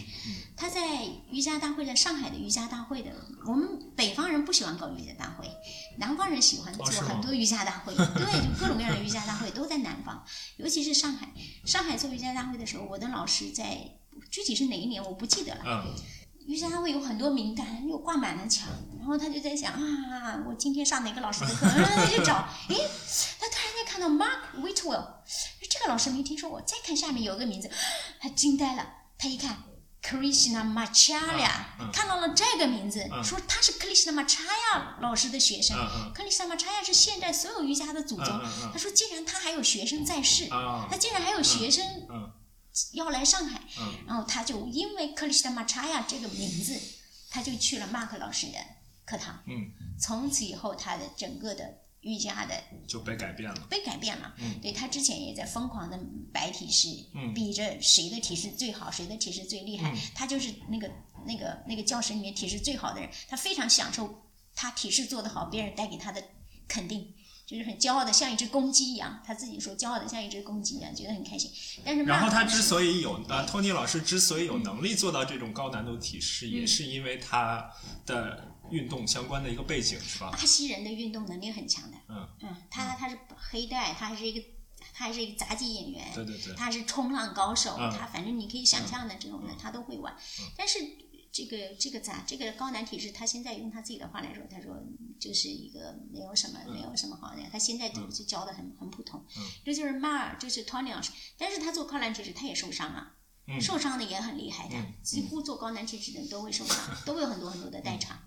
他在瑜伽大会，在上海的瑜伽大会的，我们北方人不喜欢搞瑜伽大会，南方人喜欢做很多瑜伽大会，对，就各种各样的瑜伽大会都在南方，尤其是上海。上海做瑜伽大会的时候，我的老师在具体是哪一年我不记得了。嗯瑜伽大会有很多名单，又挂满了墙，然后他就在想啊，我今天上哪个老师的课？他，就找，诶，他突然间看到 Mark Whitwell，这个老师没听说过。再看下面有个名字，他惊呆了。他一看 Krishna Macharya，、嗯看到了这个名字，嗯说他是 Krishna Macharya 老师的学生。Krishna Macharya 是现在所有瑜伽的祖宗。他说，既然他还有学生在世，啊他竟然还有学生嗯要来上海，嗯然后他就因为克里希那马查亚这个名字，他就去了 Mark 老师的课堂。嗯，从此以后，他的整个的瑜伽的就被改变了。被改变了。嗯对他之前也在疯狂的摆体式，嗯比着谁的体式最好，谁的体式最厉害。嗯他就是那个那个那个教室里面体式最好的人，他非常享受他体式做得好，别人带给他的肯定。就是很骄傲的，像一只公鸡一样，他自己说骄傲的像一只公鸡一样，觉得很开心。但是然后他之所以有呃，托尼老师之所以有能力做到这种高难度体式，嗯也是因为他的运动相关的一个背景，是吧？巴西人的运动能力很强的。嗯嗯，他他是黑带，他还是一个他还是一个杂技演员，对对对，他是冲浪高手，嗯他反正你可以想象的这种人，他都会玩。但是这个这个杂这个高难体质，他现在用他自己的话来说，他说就是一个没有什么、没有什么好的，他现在都是教的很很普通。嗯这就是马尔，就是 Tony 老师，但是他做高难体质他也受伤了。嗯受伤的也很厉害的，嗯几乎做高难体脂的人都会受伤，都会有很多很多的代偿。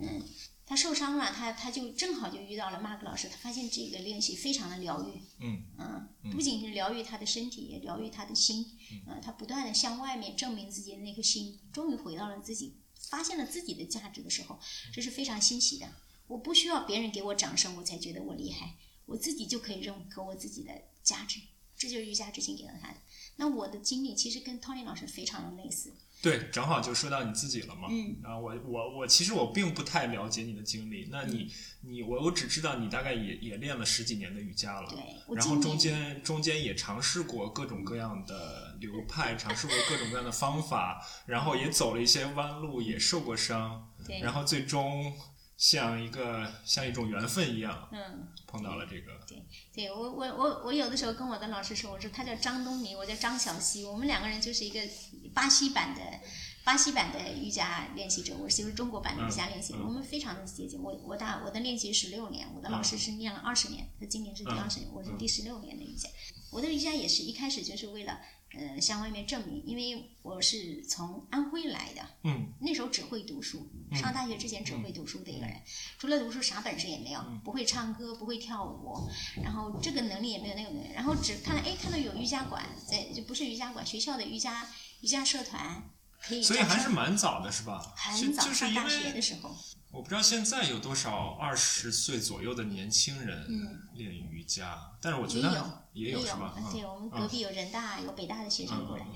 嗯他受伤了，他他就正好就遇到了 Mark 老师，他发现这个练习非常的疗愈。嗯嗯，不仅是疗愈他的身体，也疗愈他的心。嗯，他不断的向外面证明自己的那颗心，终于回到了自己，发现了自己的价值的时候，这是非常欣喜的。我不需要别人给我掌声，我才觉得我厉害，我自己就可以认可我自己的价值。这就是瑜伽之心给了他的。那我的经历其实跟 Tony 老师非常的类似。对，正好就说到你自己了嘛。嗯啊，我我我其实我并不太了解你的经历。那你、你我我只知道你大概也也练了十几年的瑜伽了。对然后中间中间也尝试过各种各样的流派，尝试过各种各样的方法，然后也走了一些弯路，也受过伤，对，然后最终像一个像一种缘分一样嗯。碰到了这个。对我我我我有的时候跟我的老师说，我说他叫张东尼，我叫张小西，我们两个人就是一个巴西版的巴西版的瑜伽练习者，我就是中国版的瑜伽练习者，我们非常的接近。我我大我的练习十六年，我的老师是练了二十年，他今年是第二十年，我是第十六年的瑜伽。我的瑜伽也是一开始就是为了呃向外面证明，因为我是从安徽来的，嗯。那时候只会读书，上大学之前只会读书的一个人，除了读书啥本事也没有，不会唱歌，不会跳舞，然后这个能力也没有那个能力，然后只看到哎看到有瑜伽馆，在就不是瑜伽馆，学校的瑜伽瑜伽社团可以，所以还是蛮早的，是吧？很早就就是因上大学的时候，我不知道现在有多少二十岁左右的年轻人练瑜伽，但是我觉得也有也有是吧？嗯对我们隔壁有人大有北大的学生过来，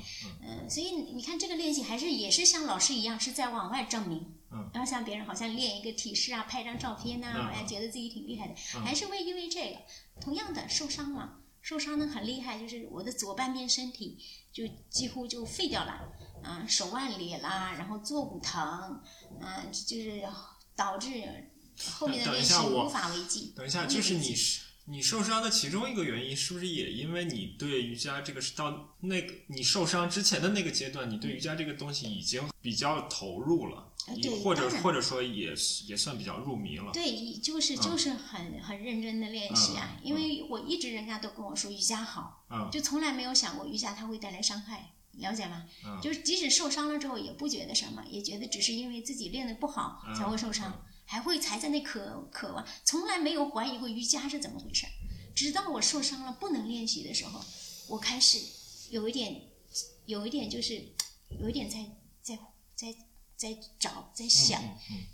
嗯所以你看这个练习还是也是像老师一样是在往外证明，嗯，然后像别人好像练一个体式啊，拍张照片呐、嗯好像觉得自己挺厉害的，嗯。还是会因为这个，同样的受伤了，受伤的很厉害，就是我的左半边身体就几乎就废掉了，啊、手腕裂啦，然后坐骨疼，嗯、就是导致后面的练习无法为继。等一下，就是你是你受伤的其中一个原因，是不是也因为你对瑜伽这个是到那个你受伤之前的那个阶段，你对瑜伽这个东西已经比较投入了，呃对或者或者说也是也算比较入迷了。对，就是就是很很认真的练习啊，因为我一直人家都跟我说瑜伽好，嗯就从来没有想过瑜伽它会带来伤害，了解吗？嗯就是即使受伤了之后也不觉得什么，也觉得只是因为自己练的不好嗯才会受伤，还会才在那渴渴望，从来没有怀疑过瑜伽是怎么回事。直到我受伤了不能练习的时候，我开始有一点有一点就是有一点在在在在找在想。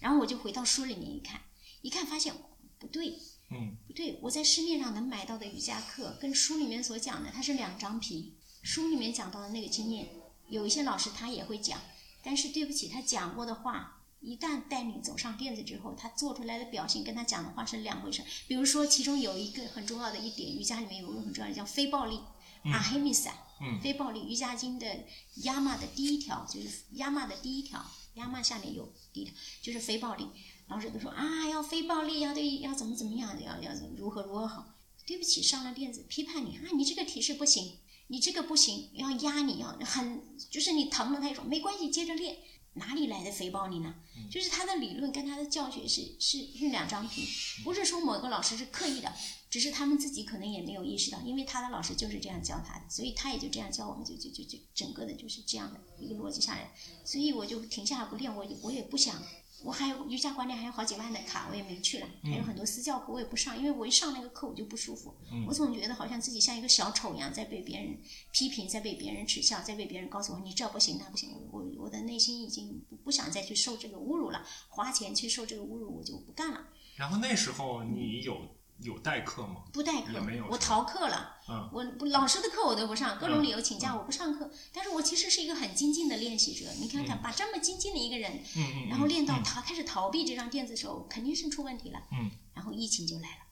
然后我就回到书里面一看，一看发现不对，嗯不对，我在市面上能买到的瑜伽课跟书里面所讲的它是两张皮。书里面讲到的那个经验，有一些老师他也会讲，但是对不起，他讲过的话，一旦带你走上垫子之后，他做出来的表现跟他讲的话是两回事。比如说，其中有一个很重要的一点，瑜伽里面有一个很重要的叫非暴力，阿黑米萨，嗯非暴力瑜伽经的亚玛的第一条就是亚玛的第一条，亚玛下面有第一条就是非暴力。老师都说啊，要非暴力，要对，要怎么怎么样，要要如何如何好。对不起，上了垫子批判你啊，你这个体式不行，你这个不行，要压你，要很就是你疼了，他就说没关系，接着练。哪里来的肥包你呢？就是他的理论跟他的教学是是是两张皮，不是说某个老师是刻意的，只是他们自己可能也没有意识到，因为他的老师就是这样教他的，所以他也就这样教我们，就就就就整个的就是这样的一个逻辑下来，所以我就停下来不练，我也我也不想，我还有瑜伽馆里还有好几万的卡，我也没去了，还有很多私教课我也不上，因为我一上那个课我就不舒服，我总觉得好像自己像一个小丑一样，在被别人批评，在被别人耻笑，在被别人告诉我你这不行那不行，我我我的内心已经不不想再去受这个侮辱了，花钱去受这个侮辱我就不干了。然后那时候你有有代课吗？不代课也没有，我逃课了。嗯我不老师的课我都不上，各种理由请假我不上课。但是我其实是一个很精进的练习者。你看看，把这么精进的一个人，嗯嗯，然后练到逃开始逃避这张垫子的时候，肯定是出问题了。嗯然后疫情就来了，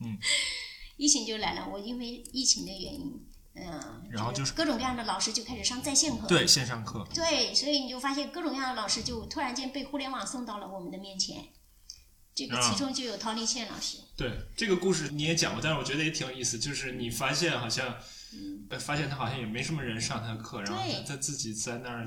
嗯 疫情就来了。我因为疫情的原因，嗯、然后就是各种各样的老师就开始上在线课。对线上课，对，所以你就发现各种各样的老师就突然间被互联网送到了我们的面前。这个啊。其中就有陶丽倩老师，对这个故事你也讲过，但是我觉得也挺有意思，就是你发现好像嗯。发现他好像也没什么人上他的课，然后对。他他自己在那儿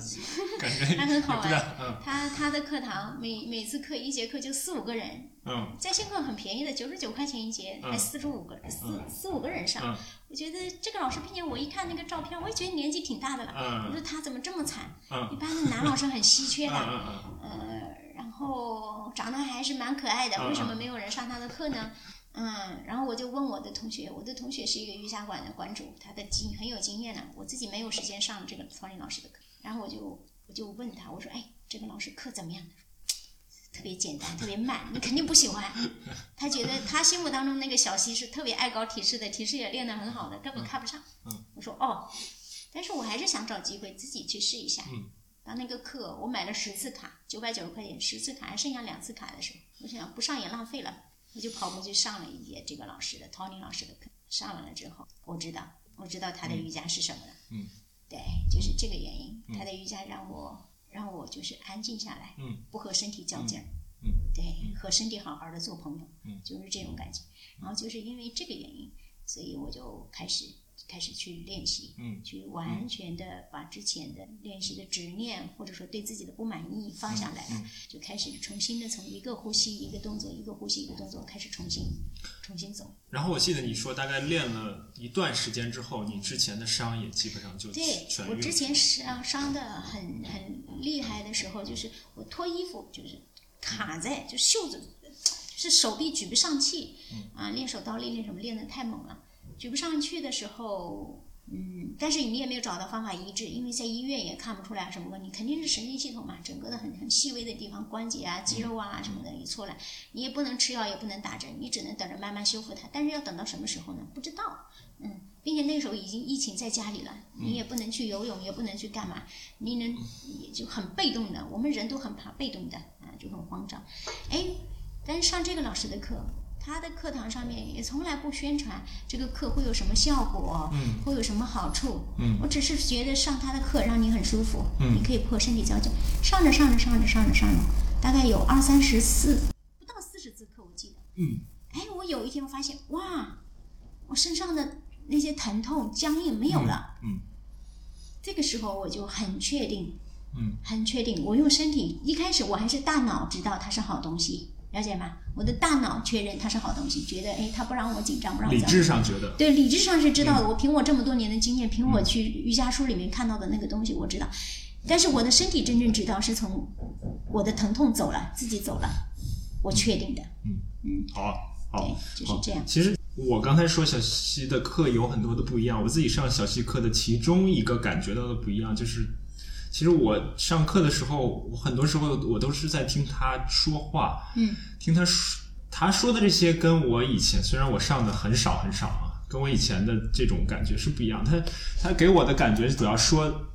感觉 他很好玩。嗯。他他的课堂每每次课一节课就四五个人，嗯。在线课很便宜的，九十九块钱一节，嗯。还四十五个四嗯。四五个人上。嗯。我觉得这个老师并且我一看那个照片，我也觉得年纪挺大的了。我嗯说他怎么这么惨？嗯。一般的男老师很稀缺嗯的，嗯。呃，然后长得还是蛮可爱的，嗯为什么没有人上他的课呢？嗯，然后我就问我的同学，我的同学是一个瑜伽馆的馆主，他的经很有经验呢。我自己没有时间上这个曹林老师的课，然后我就我就问他，我说，哎，这个老师课怎么样？特别简单，特别慢，你肯定不喜欢。他觉得他心目当中那个小溪是特别爱搞体式的，体式也练得很好的，根本看不上。嗯我说哦，但是我还是想找机会自己去试一下。嗯当那个课我买了十次卡，九百九十块钱，十次卡还剩下两次卡的时候，我想不上也浪费了，我就跑过去上了一节这个老师的 Tony 老师的课。上完了之后，我知道，我知道他的瑜伽是什么了。嗯，对，就是这个原因，他的瑜伽让我让我就是安静下来，嗯不和身体较劲儿。嗯对，和身体好好的做朋友，嗯就是这种感觉。然后就是因为这个原因，所以我就开始开始去练习，嗯。去完全的把之前的练习的执念，或者说对自己的不满意放下来就开始重新的从一个呼吸一个动作，一个呼吸一个动作开始重新重新走。然后我记得你说，大概练了一段时间之后，你之前的伤也基本上就对。我之前伤伤的很很厉害的时候，就是我脱衣服就是卡在就袖子，就是手臂举不上气，啊，练手倒立练什么练的太猛了，举不上去的时候。嗯，但是你也没有找到方法医治，因为在医院也看不出来什么问题，肯定是神经系统嘛，整个的很很细微的地方，关节啊、肌肉啊什么的也错了，你也不能吃药，也不能打针，你只能等着慢慢修复它。但是要等到什么时候呢？不知道。嗯，并且那时候已经疫情在家里了，你也不能去游泳，也不能去干嘛，你能也就很被动的。我们人都很怕被动的啊，就很慌张。哎，但是上这个老师的课，他的课堂上面也从来不宣传这个课会有什么效果，嗯会有什么好处。嗯我只是觉得上他的课让你很舒服，嗯你可以破身体交劲。上着上着上着上着上着，大概有二三十四，不到四十次课，我记得。嗯哎，我有一天我发现，哇，我身上的那些疼痛、僵硬没有了。嗯这个时候我就很确定，嗯很确定，我用身体，一开始我还是大脑知道它是好东西，了解吗？我的大脑确认它是好东西，觉得哎，它不让我紧张，不让我理焦虑智上觉得，对，理智上是知道的。我凭我这么多年的经验，凭我去瑜伽书里面看到的那个东西，我知道。但是我的身体真正知道是从我的疼痛走了，自己走了，我确定的。嗯嗯好好，就是这样。其实我刚才说小溪的课有很多的不一样，我自己上小溪课的其中一个感觉到的不一样就是，其实我上课的时候，我很多时候我都是在听他说话，嗯，听他说他说的这些跟我以前虽然我上的很少很少啊，跟我以前的这种感觉是不一样。他他给我的感觉主要说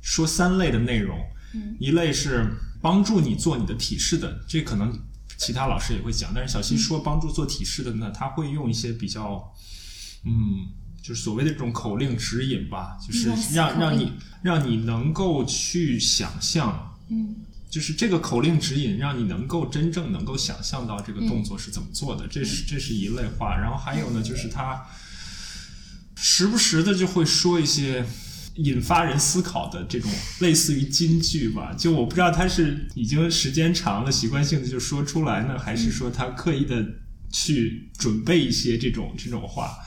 说三类的内容，嗯，一类是帮助你做你的体式的，这可能其他老师也会讲，但是小西说帮助做体式的呢，他会用一些比较，嗯，就是所谓的这种口令指引吧，就是嗯让让你让你能够去想象，嗯就是这个口令指引，让你能够真正能够想象到这个动作是怎么做的，这是这是一类话。然后还有呢，就是他时不时的就会说一些引发人思考的这种类似于金句吧。就我不知道他是已经时间长了，习惯性的就说出来呢，还是说他刻意的去准备一些这种这种话。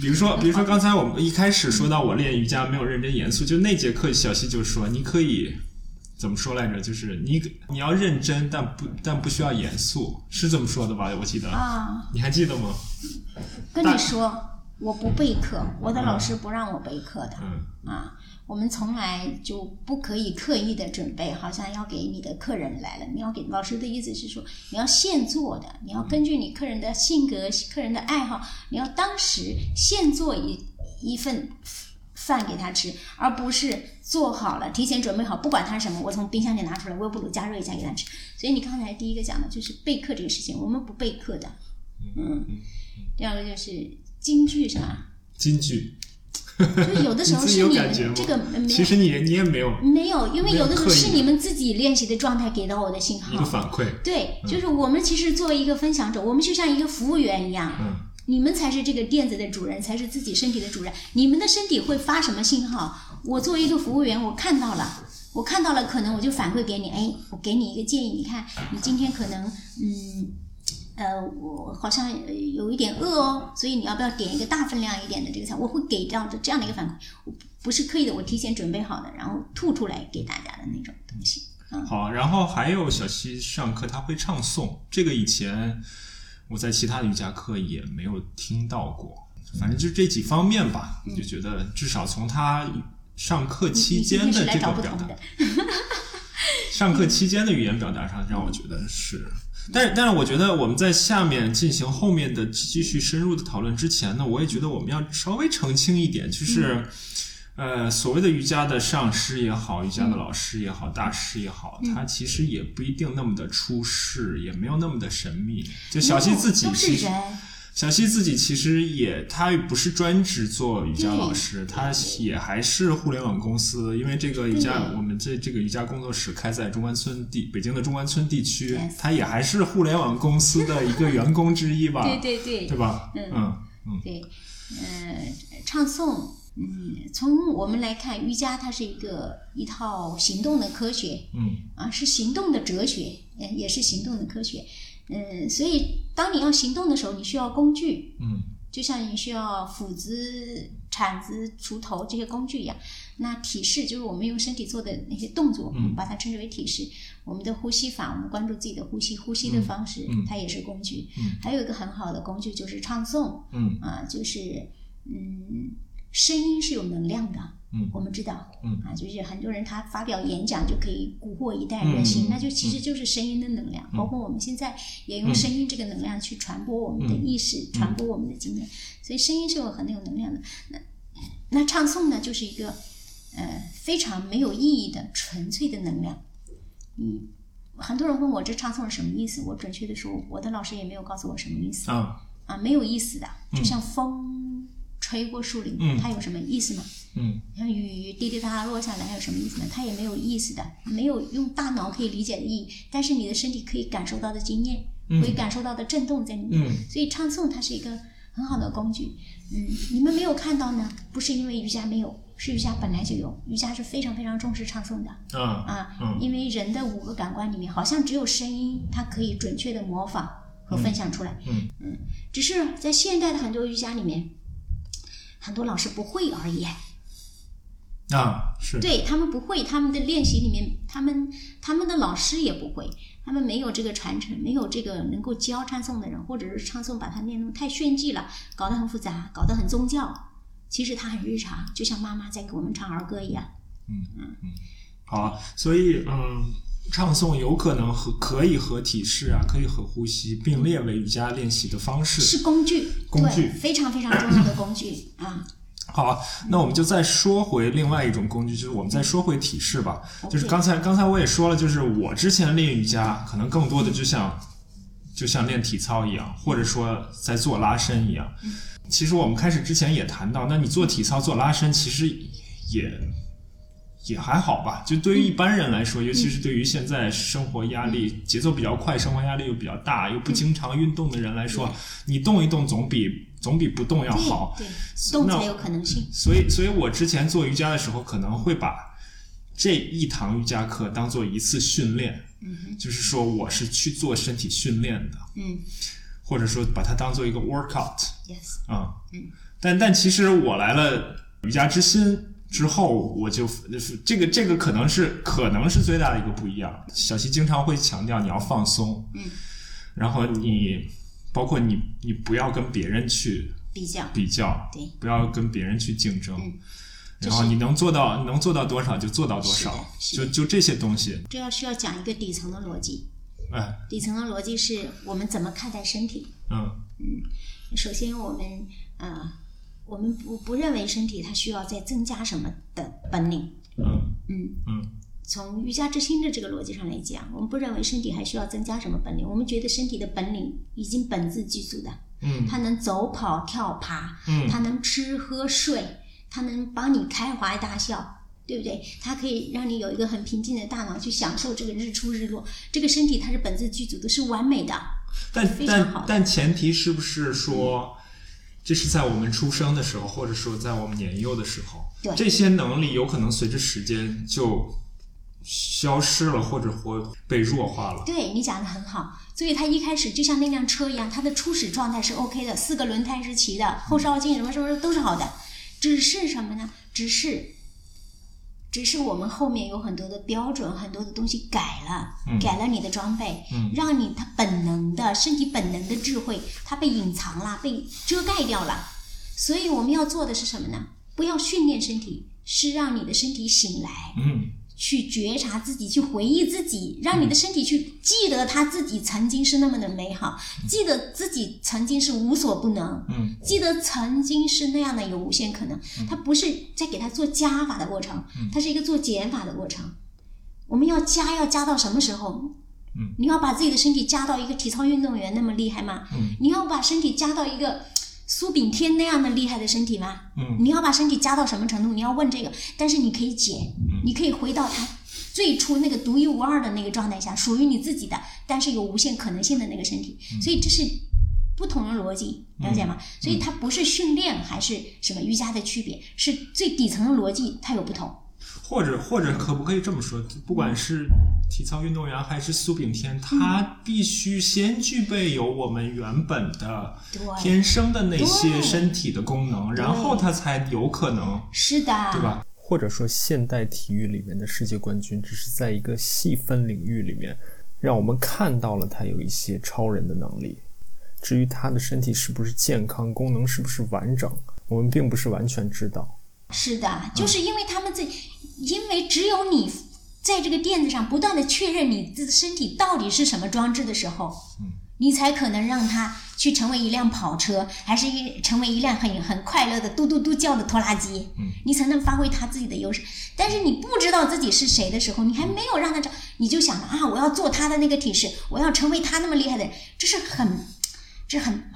比如说，比如说刚才我们一开始说到我练瑜伽没有认真严肃，就那节课小西就说你可以怎么说来着？就是你你要认真，但不但不需要严肃，是这么说的吧？我记得，啊，你还记得吗？跟你说，我不备课，我的老师不让我备课的。嗯啊，我们从来就不可以刻意的准备，好像要给你的客人来了，你要给老师的意思是说，你要现做的，你要根据你客人的性格、客人的爱好，你要当时现做一一份饭给他吃，而不是做好了提前准备好，不管他是什么，我从冰箱里拿出来，微波炉加热一下给他吃。所以你刚才第一个讲的就是备课这个事情，我们不备课的。嗯，第二个就是京剧是吧？金句，就是有的时候是你们这个没其实你你也没有没有，因为有的时候是你们自己练习的状态给到我的信一个号。反馈，对，就是我们其实作为一个分享者，我们就像一个服务员一样，嗯你们才是这个店子的主人，才是自己身体的主人。你们的身体会发什么信号？我作为一个服务员，我看到了，我看到了，可能我就反馈给你，哎，我给你一个建议，你看你今天可能，嗯，呃，我好像呃有一点饿哦，所以你要不要点一个大分量一点的这个菜？我会给到这样的一个反馈，我不是刻意的，我提前准备好的，然后吐出来给大家的那种东西。嗯，好，然后还有小西上课他会唱诵，这个以前我在其他的瑜伽课也没有听到过，反正就这几方面吧，就觉得至少从他上课期间的这个表达 上课期间的语言表达上，让我觉得是。但是，但是，我觉得我们在下面进行后面的继续深入的讨论之前呢，我也觉得我们要稍微澄清一点，就是，呃，所谓的瑜伽的上师也好，瑜伽的老师也好，大师也好，他其实也不一定那么的出世，也没有那么的神秘。就小溪自己都其实是人，小西自己其实也，他不是专职做瑜伽老师，他也还是互联网公司，因为这个瑜伽，我们这这个瑜伽工作室开在中关村地，北京的中关村地区他也还是互联网公司的一个员工之一吧，对对对对吧？嗯嗯对，呃，唱诵，嗯，从我们来看，瑜伽它是一个一套行动的科学，嗯啊，是行动的哲学，呃也是行动的科学。嗯，所以当你要行动的时候，你需要工具，嗯就像你需要斧子、铲子、锄头这些工具一样。那体式就是我们用身体做的那些动作，我们把它称之为体式。我们的呼吸法，我们关注自己的呼吸，呼吸的方式，嗯它也是工具。嗯还有一个很好的工具就是唱诵嗯啊，就是嗯，声音是有能量的。嗯。我们知道，嗯。啊，就是很多人他发表演讲就可以蛊惑一代人心，嗯那就其实就是声音的能量。包括我们现在也用嗯。声音这个能量去传播我们的意识，传播我们的经验，所以声音是有很有能量的。那那唱诵呢，就是一个呃非常没有意义的纯粹的能量。嗯，很多人问我这唱诵是什么意思，我准确的说，我的老师也没有告诉我什么意思啊。啊，没有意思的，就像风吹过树林，嗯它有什么意思吗？嗯像雨滴滴答答落下来，它有什么意思呢？它也没有意思的，没有用大脑可以理解的意义，但是你的身体可以感受到的经验，嗯可以感受到的震动在里面。嗯所以唱诵它是一个很好的工具。嗯，你们没有看到呢，不是因为瑜伽没有，是瑜伽本来就有。瑜伽是非常非常重视唱诵的啊啊，嗯因为人的五个感官里面，好像只有声音，它可以准确的模仿和分享出来。嗯嗯只是在现代的很多瑜伽里面，很多老师不会而已。啊是对他们不会，他们的练习里面，他们他们的老师也不会，他们没有这个传承，没有这个能够教唱诵的人，或者是唱诵把它念得太炫技了，搞得很复杂，搞得很宗教。其实它很日常，就像妈妈在给我们唱儿歌一样。嗯嗯好啊，所以嗯。唱诵有可能和可以和体式啊，可以和呼吸并列为瑜伽练习的方式。是工具，工具，非常非常重要的工具 啊。好啊，那我们就再说回另外一种工具，就是我们再说回体式吧。就是刚才刚才我也说了，就是我之前练瑜伽，可能更多的就像就像练体操一样，或者说在做拉伸一样。其实我们开始之前也谈到，那你做体操做拉伸，其实也也还好吧。就对于一般人来说，尤其是对于现在生活压力节奏比较快、生活压力又比较大、又不经常运动的人来说，你动一动总比总比不动要好。对对，动那才有可能性。所以，所以我之前做瑜伽的时候，可能会把这一堂瑜伽课当做一次训练，嗯就是说我是去做身体训练的，嗯。或者说把它当做一个 workout，yes，啊、但但其实我来了瑜伽之心之后，我就这个这个可能是可能是最大的一个不一样。小西经常会强调你要放松，嗯，然后你包括你你不要跟别人去比较。比较，对。不要跟别人去竞争。嗯。然后你能做到能做到多少就做到多少，就就这些东西，这要需要讲一个底层的逻辑。哎，底层的逻辑是我们怎么看待身体。嗯。嗯首先，我们呃，我们不不认为身体它需要再增加什么的本领。嗯嗯，嗯从瑜伽之心的这个逻辑上来讲，我们不认为身体还需要增加什么本领。我们觉得身体的本领已经本自具足的，嗯它能走跑跳爬，嗯它能吃喝睡，它能帮你开怀大笑。对不对？它可以让你有一个很平静的大脑去享受这个日出日落。这个身体它是本自具足的，是完美的。但非常好但但前提是不是说这是在我们出生的时候，或者说在我们年幼的时候，对这些能力有可能随着时间就消失了，或者或被弱化了。对你讲的很好，所以它一开始就像那辆车一样，它的初始状态是 OK 的，四个轮胎是齐的，后视镜什么什么都是好的，只是什么呢？只是，只是我们后面有很多的标准，很多的东西改了，嗯改了你的装备，嗯让你它本能的身体本能的智慧，它被隐藏了，被遮盖掉了。所以我们要做的是什么呢？不要训练身体，是让你的身体醒来，嗯去觉察自己，去回忆自己，让你的身体去记得他自己曾经是那么的美好，记得自己曾经是无所不能，嗯记得曾经是那样的有无限可能。它不是在给他做加法的过程，它是一个做减法的过程。我们要加，要加到什么时候？嗯，你要把自己的身体加到一个体操运动员那么厉害吗？嗯，你要把身体加到一个苏炳添那样的厉害的身体吗？嗯你要把身体加到什么程度？你要问这个，但是你可以减，嗯你可以回到他最初那个独一无二的那个状态下，属于你自己的，但是有无限可能性的那个身体。嗯所以这是不同的逻辑，了解吗？所以它不是训练还是什么瑜伽的区别，是最底层的逻辑它有不同。或者或者可不可以这么说？不管是体操运动员还是苏炳添，他必须先具备有我们原本的，天生的那些身体的功能，然后他才有可能，是的，对？吧？或者说，现代体育里面的世界冠军，只是在一个细分领域里面，让我们看到了他有一些超人的能力。至于他的身体是不是健康，功能是不是完整，我们并不是完全知道。是的，就是因为他们在，因为只有你在这个垫子上不断的确认你的身体到底是什么装置的时候，嗯，你才可能让它去成为一辆跑车，还是一成为一辆很很快乐的嘟嘟嘟叫的拖拉机，嗯，你才能发挥它自己的优势。但是你不知道自己是谁的时候，你还没有让他找，你就想着啊，我要做他的那个体式，我要成为他那么厉害的人，这是很，这是很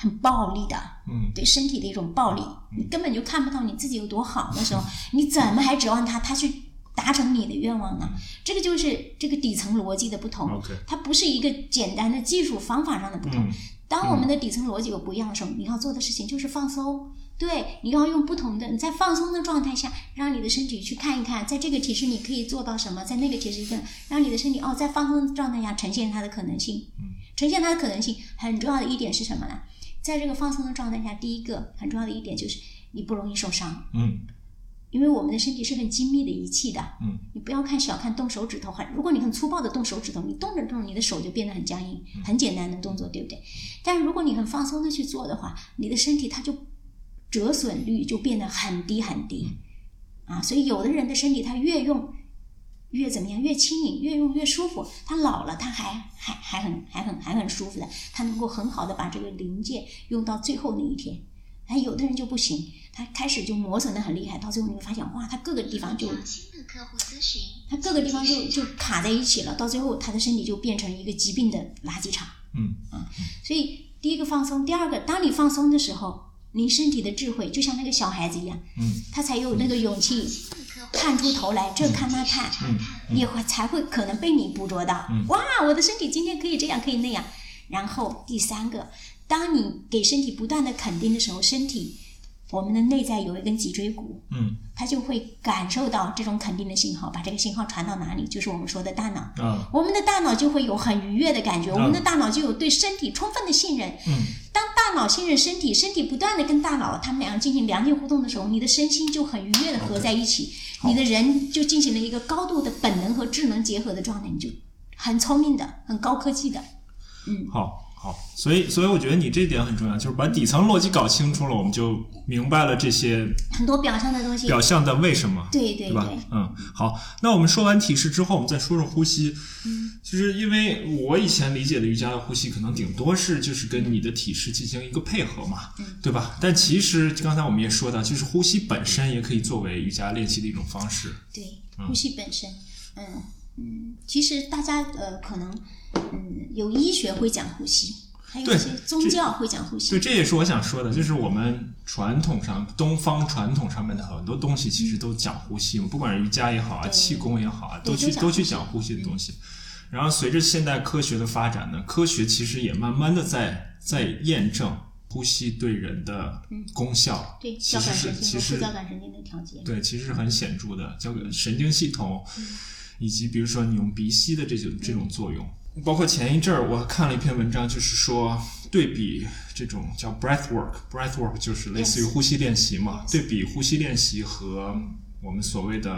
很暴力的，嗯对身体的一种暴力，你根本就看不到你自己有多好的时候，你怎么还指望他他去达成你的愿望呢？这个就是这个底层逻辑的不同它不是一个简单的技术方法上的不同。嗯当我们的底层逻辑有不一样的时候，你要做的事情就是放松。对，你要用不同的，你在放松的状态下，让你的身体去看一看，在这个体式你可以做到什么，在那个体式跟让你的身体哦，在放松的状态下呈现它的可能性。嗯，呈现它的可能性很重要的一点是什么呢？在这个放松的状态下，第一个很重要的一点就是你不容易受伤，嗯因为我们的身体是很精密的仪器的。嗯，你不要看小看动手指头，很如果你很粗暴的动手指头，你动着动着你的手就变得很僵硬，很简单的动作，对不对？但是如果你很放松的去做的话，你的身体它就折损率就变得很低很低，啊，所以有的人的身体他越用越怎么样，越轻盈，越用越舒服。他老了，他还还还很还很还很舒服的，他能够很好的把这个零件用到最后那一天。哎，有的人就不行，他开始就磨损的很厉害，到最后你会发现，哇，他各个地方就新的客户咨询，他各个地方就就卡在一起了，到最后他的身体就变成一个疾病的垃圾场。嗯啊所以第一个放松，第二个，当你放松的时候，你身体的智慧就像那个小孩子一样，嗯他才有那个勇气探出头来，这看那看，嗯也会才会可能被你捕捉到。嗯哇，我的身体今天可以这样，可以那样。然后第三个，当你给身体不断的肯定的时候，身体我们的内在有一根脊椎骨，嗯它就会感受到这种肯定的信号，把这个信号传到哪里，就是我们说的大脑。嗯我们的大脑就会有很愉悦的感觉，嗯我们的大脑就有对身体充分的信任。嗯当大脑信任身体，身体不断的跟大脑他们两个进行良性互动的时候，你的身心就很愉悦的合在一起，你的人就进行了一个高度的本能和智能结合的状态，你就很聪明的、很高科技的。嗯好。好，所以所以我觉得你这点很重要，就是把底层逻辑搞清楚了，我们就明白了这些很多表象的东西，表象的为什么。对对对吧，？嗯，好，那我们说完体式之后，我们再说说呼吸。嗯，就是因为我以前理解的瑜伽的呼吸，可能顶多是就是跟你的体式进行一个配合嘛，嗯对吧？但其实刚才我们也说到，就是呼吸本身也可以作为瑜伽练习的一种方式。对，呼吸本身，嗯嗯，其实大家呃可能嗯有医学会讲呼吸，还有对一些宗教会讲呼吸对，，这也是我想说的，就是我们传统上东方传统上面的很多东西，其实都讲呼吸嘛，不管是瑜伽也好啊，气功也好啊，都去都去讲讲呼吸的东西。然后随着现代科学的发展呢，科学其实也慢慢的在在验证呼吸对人的功效，对其实交感神经是其实和副交感神经的调节。对，其实是很显著的，交感神经系统，以及比如说你用鼻吸的这种这种作用。包括前一阵儿我看了一篇文章，就是说对比这种叫 breath work，breath work 就是类似于呼吸练习嘛对比呼吸练习和我们所谓的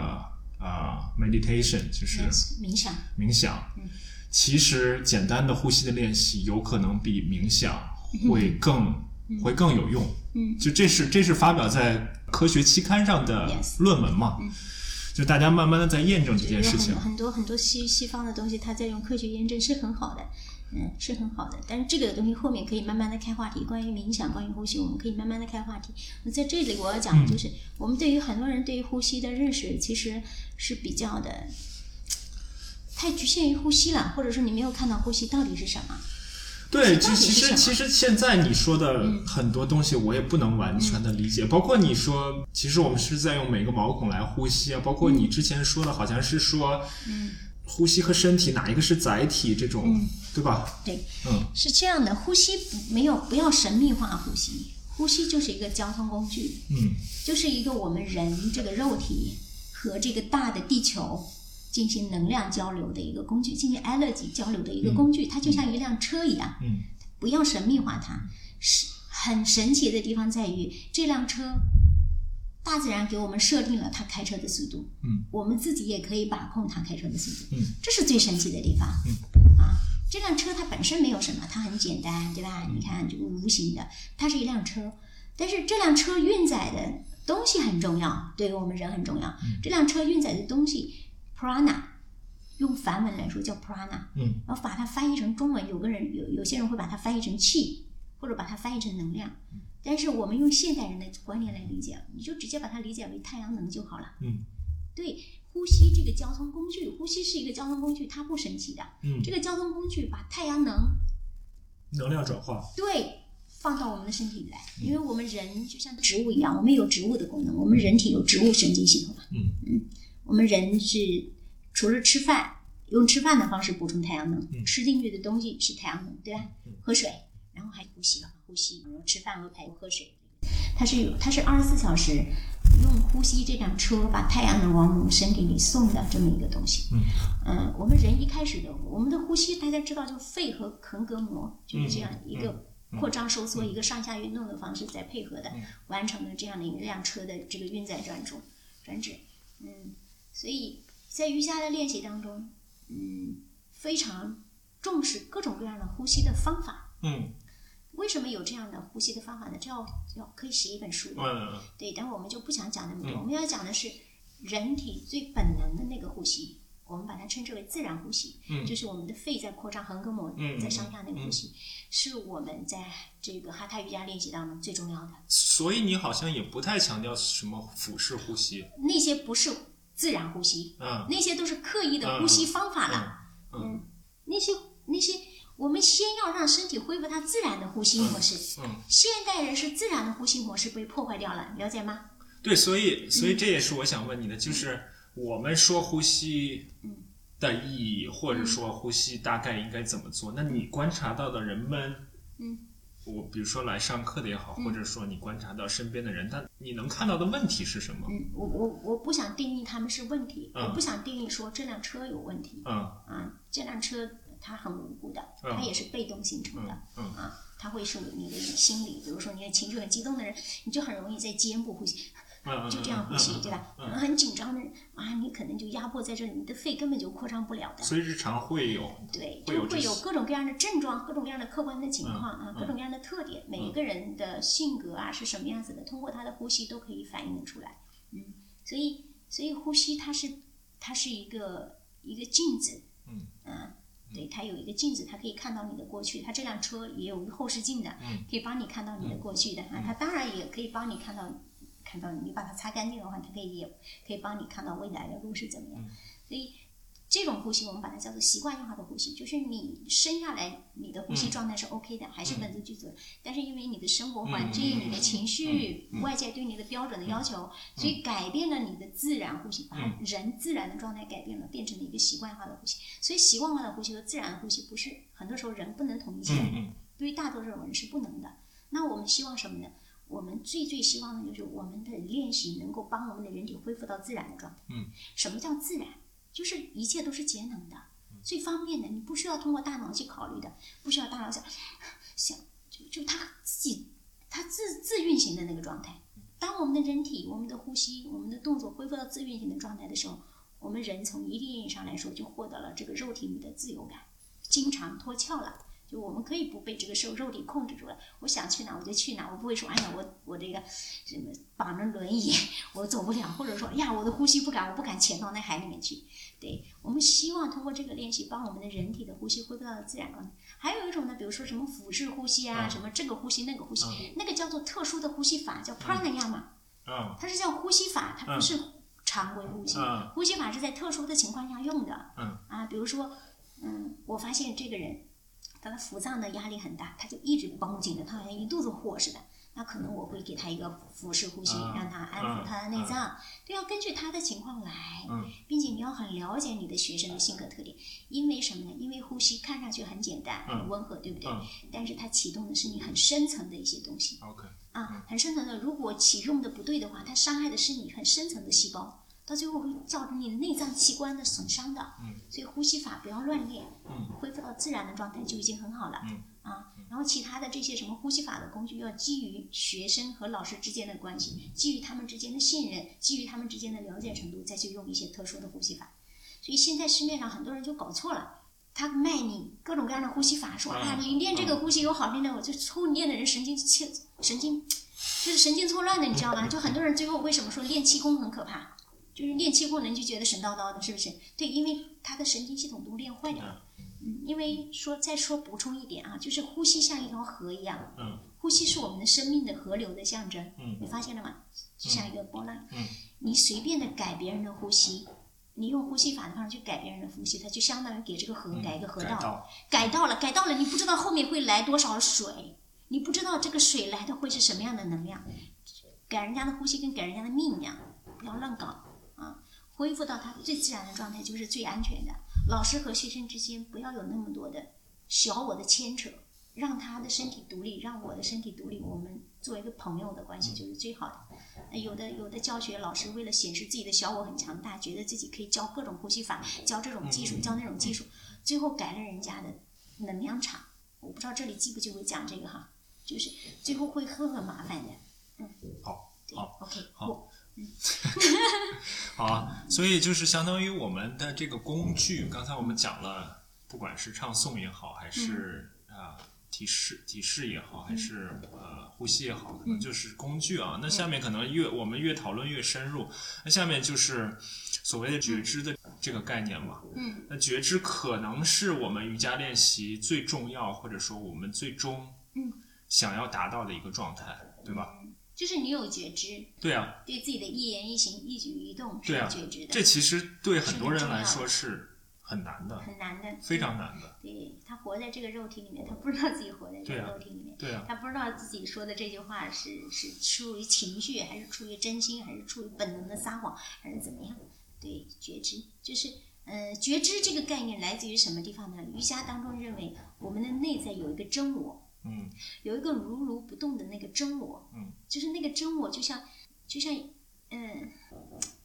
呃 meditation，就是冥想，冥想，其实简单的呼吸的练习有可能比冥想会更、会更有用。嗯，就这是这是发表在科学期刊上的论文嘛就大家慢慢的在验证这件事情很。很多很多西西方的东西，它在用科学验证是很好的，嗯，是很好的。但是这个东西后面可以慢慢的开话题，关于冥想，关于呼吸，我们可以慢慢的开话题。那在这里我要讲的就是，我们对于很多人对于呼吸的认识其实是比较的。太局限于呼吸了，或者说你没有看到呼吸到底是什么。对，到其其实底是什么其实现在你说的很多东西，我也不能完全的理解。包括你说，其实我们是在用每个毛孔来呼吸啊。包括你之前说的，好像是说，嗯。呼吸和身体哪一个是载体，这种，对吧？对，嗯。是这样的，呼吸不没有不要神秘化呼吸，呼吸就是一个交通工具，嗯。就是一个我们人这个肉体和这个大的地球进行能量交流的一个工具，进行 energy 交流的一个工具，它就像一辆车一样，嗯。不要神秘化它。是很神奇的地方在于，这辆车，大自然给我们设定了它开车的速度，嗯，我们自己也可以把控它开车的速度，嗯，这是最神奇的地方，嗯，啊，这辆车它本身没有什么，它很简单，对吧？你看这个无形的，它是一辆车，但是这辆车运载的东西很重要，对于我们人很重要。这辆车运载的东西，prana，用梵文来说叫 prana，嗯然后把它翻译成中文，有个人有有些人会把它翻译成气，或者把它翻译成能量。但是我们用现代人的观念来理解，你就直接把它理解为太阳能就好了。嗯对，呼吸这个交通工具，呼吸是一个交通工具，它不神奇的。嗯，这个交通工具把太阳能能量转化，对放到我们的身体里来，因为我们人就像植物一样，我们有植物的功能，我们人体有植物神经系统嘛。嗯我们人是除了吃饭，用吃饭的方式补充太阳能，嗯吃进去的东西是太阳能，对吧？喝水，然后还呼吸，呼吸，然后吃饭和排喝水，它是有，它是二十四小时用呼吸这辆车把太阳能往我们身体里送的这么一个东西。嗯嗯，我们人一开始的我们的呼吸，大家知道，就肺和横膈膜就是这样一个扩张收缩、一个上下运动的方式在配合的，完成了这样的一辆车的这个运载转中转址。嗯，所以在瑜伽的练习当中，嗯，非常重视各种各样的呼吸的方法。嗯为什么有这样的呼吸的方法呢？这要要可以写一本书的。嗯对，但我们就不想讲那么多，我们要讲的是人体最本能的那个呼吸，我们把它称之为自然呼吸，嗯就是我们的肺在扩张，横膈膜嗯在上下那个呼吸，是我们在这个哈他瑜伽练习当中最重要的。所以你好像也不太强调什么腹式呼吸，那些不是自然呼吸，嗯那些都是刻意的呼吸方法了。嗯嗯，那些那些，我们先要让身体恢复它自然的呼吸模式。嗯，现代人是自然的呼吸模式被破坏掉了，了解吗？对，所以所以这也是我想问你的，就是我们说呼吸的意义，或者说呼吸大概应该怎么做？那你观察到的人们，嗯，我比如说来上课的也好，或者说你观察到身边的人，他你能看到的问题是什么？嗯，我我我不想定义他们是问题，嗯。我不想定义说这辆车有问题嗯。啊，这辆车它很无辜的，嗯它也是被动形成的嗯啊，它会是你的心理，比如说你的情绪很激动的人，你就很容易在肩部呼吸，嗯，就这样呼吸，嗯对吧？嗯很紧张的人啊，你可能就压迫在这里，你的肺根本就扩张不了的。所以日常会有，对，就会有各种各样的症状，各种各样的客观的情况啊，嗯各种各样的特点，每一个人的性格啊是什么样子的，通过他的呼吸都可以反映出来。嗯，所以所以呼吸它是它是一个一个镜子，嗯对，它有一个镜子，它可以看到你的过去。它这辆车也有一个后视镜的，嗯可以帮你看到你的过去的啊。它当然也可以帮你看到，看到你把它擦干净的话，它可以也可以帮你看到未来的路是怎么样。所以这种呼吸我们把它叫做习惯用化的呼吸，就是你生下来你的呼吸状态是 OK 的，还是本自具足的，但是因为你的生活环境、你的情绪、外界对你的标准的要求，所以改变了你的自然呼吸，把人自然的状态改变了，变成了一个习惯化的呼吸。所以习惯化的呼吸和自然呼吸不是很多时候人不能统一起来对于大多数人是不能的。那我们希望什么呢？我们最最希望的就是我们的练习能够帮我们的人体恢复到自然的状态。嗯，什么叫自然？就是一切都是节能的，最方便的，你不需要通过大脑去考虑的，不需要大脑想 想，就就它自己它自自运行的那个状态。当我们的人体、我们的呼吸、我们的动作恢复到自运行的状态的时候，我们人从一定意义上来说就获得了这个肉体里的自由感，经常脱壳了。就我们可以不被这个受肉体控制住了，我想去哪我就去哪，我不会说哎呀我我这个什么绑着轮椅我走不了，或者说呀我的呼吸不敢我不敢潜到那海里面去。对我们希望通过这个练习，帮我们的人体的呼吸恢复到自然状态。还有一种呢，比如说什么腹式呼吸啊，什么这个呼吸那个呼吸，那个叫做特殊的呼吸法，叫 pranayama，嗯它是叫呼吸法，它不是常规呼吸。嗯呼吸法是在特殊的情况下用的。嗯啊，比如说，嗯，我发现这个人他的腹脏的压力很大，他就一直绷紧的，他好像一肚子火似的。那可能我会给他一个腹式呼吸，嗯让他安抚他的内脏。都，要根据他的情况来，嗯并且你要很了解你的学生的性格特点。因为什么呢？因为呼吸看上去很简单、很温和，对不对？嗯但是它启动的是你很深层的一些东西。，OK，啊，很深层的，如果启用的不对的话，它伤害的是你很深层的细胞，到最后会造成你内脏器官的损伤的。嗯，所以呼吸法不要乱练，嗯，恢复到自然的状态就已经很好了。嗯，啊，然后其他的这些什么呼吸法的工具，要基于学生和老师之间的关系，基于他们之间的信任，基于他们之间的了解程度，再去用一些特殊的呼吸法。所以现在市面上很多人就搞错了。他卖你各种各样的呼吸法，说啊，你练这个呼吸有好练的，我就抽你练的人神经切神经，就是神经错乱的，你知道吧？就很多人最后为什么说练气功很可怕？就是练气功人就觉得神叨叨的，是不是？对，因为他的神经系统都练坏掉了。嗯，因为说再说补充一点啊，就是呼吸像一条河一样，嗯，呼吸是我们的生命的河流的象征。嗯你发现了吗？就像一个波浪。嗯，你随便的改别人的呼吸，你用呼吸法的方式去改别人的呼吸，它就相当于给这个河改一个河道。嗯改道，了，改到了，你不知道后面会来多少水，你不知道这个水来的会是什么样的能量，改人家的呼吸跟改人家的命一样，不要乱搞啊！恢复到他最自然的状态就是最安全的。老师和学生之间不要有那么多的小我的牵扯，让他的身体独立，让我的身体独立，我们做一个朋友的关系就是最好的。呃有的有的教学老师为了显示自己的小我很强大，觉得自己可以教各种呼吸法，教这种技术，教那种技术，最后改了人家的能量场。我不知道这里记不记会讲这个哈，就是最后会很很麻烦的。嗯，好，好，OK，好嗯 好啊，所以就是相当于我们的这个工具，刚才我们讲了，不管是唱诵也好，还是啊、提示提示也好，还是呃呼吸也好，可能就是工具啊。那下面可能越我们越讨论越深入，那下面就是所谓的觉知的这个概念嘛。嗯。那觉知可能是我们瑜伽练习最重要，或者说我们最终嗯。想要达到的一个状态，对吧？就是你有觉知，对啊，对自己的一言一行、一举一动是有觉知的，这其实对很多人来说是很难的，很难的，非常难的。对他活在这个肉体里面，他不知道自己活在这个肉体里面，对啊，他不知道自己说的这句话是是出于情绪，还是出于真心，还是出于本能的撒谎，还是怎么样？对，觉知就是呃，觉知这个概念来自于什么地方呢？瑜伽当中认为我们的内在有一个真我，嗯。有一个如如不动的那个真我，嗯，就是那个真我，就像就像嗯，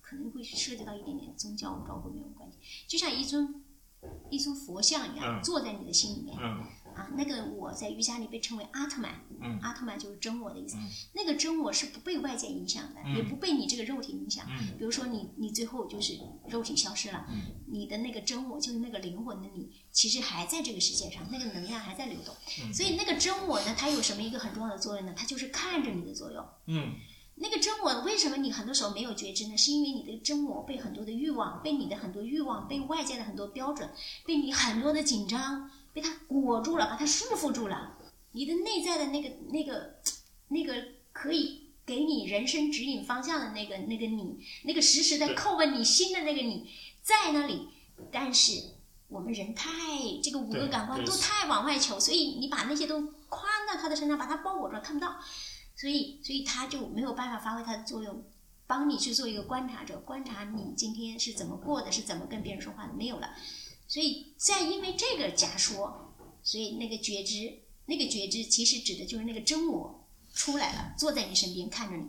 可能会涉及到一点点宗教，我不知道会没有关系，就像一尊一尊佛像一样、嗯。坐在你的心里面。嗯。啊，那个我在瑜伽里被称为阿特曼，嗯阿特曼就是真我的意思。嗯那个真我是不被外界影响的，嗯也不被你这个肉体影响。嗯比如说你你最后就是肉体消失了，嗯你的那个真我就是那个灵魂的你，其实还在这个世界上，那个能量还在流动。嗯所以那个真我呢，它有什么一个很重要的作用呢？它就是看着你的作用。嗯那个真我为什么你很多时候没有觉知呢？是因为你的真我被很多的欲望，被你的很多欲望，被外界的很多标准，被你很多的紧张，被它裹住了，把它束缚住了。你的内在的那个、那个、那个可以给你人生指引方向的那个、那个你，那个时时的叩问你心的那个你，在那里，但是。我们人太这个五个感官都太往外求，所以你把那些都框到他的身上，把它包裹住，看不到。所以，所以他就没有办法发挥他的作用，帮你去做一个观察者，观察你今天是怎么过的，是怎么跟别人说话的，没有了。所以再因为这个假说，所以那个觉知，那个觉知其实指的就是那个真我，出来了，坐在你身边看着你。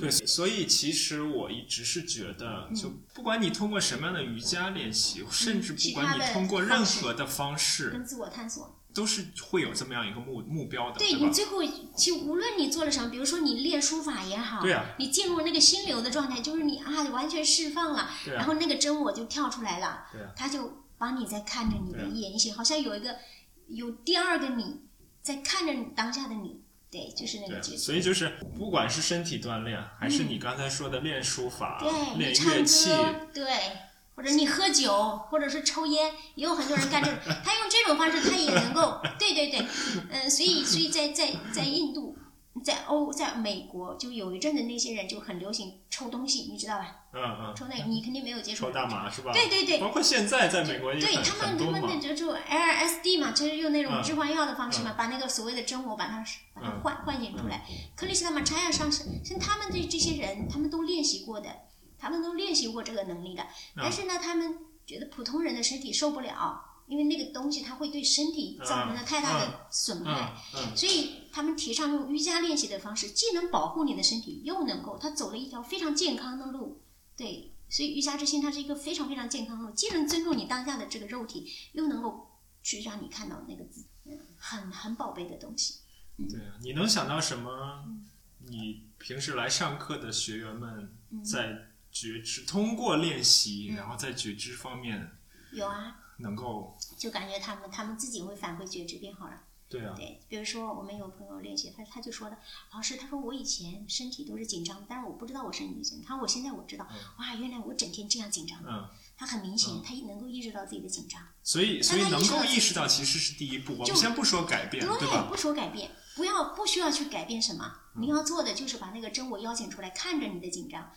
对，所以其实我一直是觉得，就不管你通过什么样的瑜伽练习，甚至不管你通过任何的方式，跟自我探索。都是会有这么样一个目目标的，吧对你？最后，其实无论你做了什么，比如说你练书法也好，对啊你进入那个心流的状态，就是你啊完全释放了，对啊然后那个真我就跳出来了，对啊他就帮你在看着你的对啊言行，好像有一个有第二个你在看着你当下的你，对，就是那个觉所以就是不管是身体锻炼，还是你刚才说的练书法、对练乐器，歌，对，或者你喝酒，或者是抽烟，也有很多人干这种，他用这种方式，他也能够，对对对，嗯、所以所以在在在印度，在欧，在美国，就有一阵子那些人就很流行抽东西，你知道吧？嗯嗯，抽那个你肯定没有接触抽大麻是吧？对对对包括现在在美国也对他们，他。们的就就 LSD 嘛，就是用那种嗯致幻药的方式嘛，把那个所谓的真我把它把它嗯唤唤醒出来。克里斯他们查亚上师，像他们这这些人，他们都练习过的，他们都练习过这个能力的。嗯但是呢，他们觉得普通人的身体受不了，因为那个东西它会对身体造成了太大的损害。所以他们提倡用瑜伽练习的方式，既能保护你的身体，又能够他走了一条非常健康的路。对，所以瑜伽之心它是一个非常非常健康的路，既能尊重你当下的这个肉体，又能够去让你看到那个自己很很宝贝的东西。对啊，你能想到什么？你平时来上课的学员们嗯在觉知，通过练习，然后在觉知方面有啊，能够，就感觉他们他们自己会反馈觉知变好了。对啊，对，比如说我们有朋友练习，他他就说的，老师，他说我以前身体都是紧张，但是我不知道我身体紧张。他说我现在我知道，哇，原来我整天这样紧张。嗯，他很明显，他能够意识到自己的紧张。所以所以能够意识到其实是第一步。我就们先不说改变，对吧？不说改变，不要不需要去改变什么，你要做的就是把那个真我邀请出来，看着你的紧张，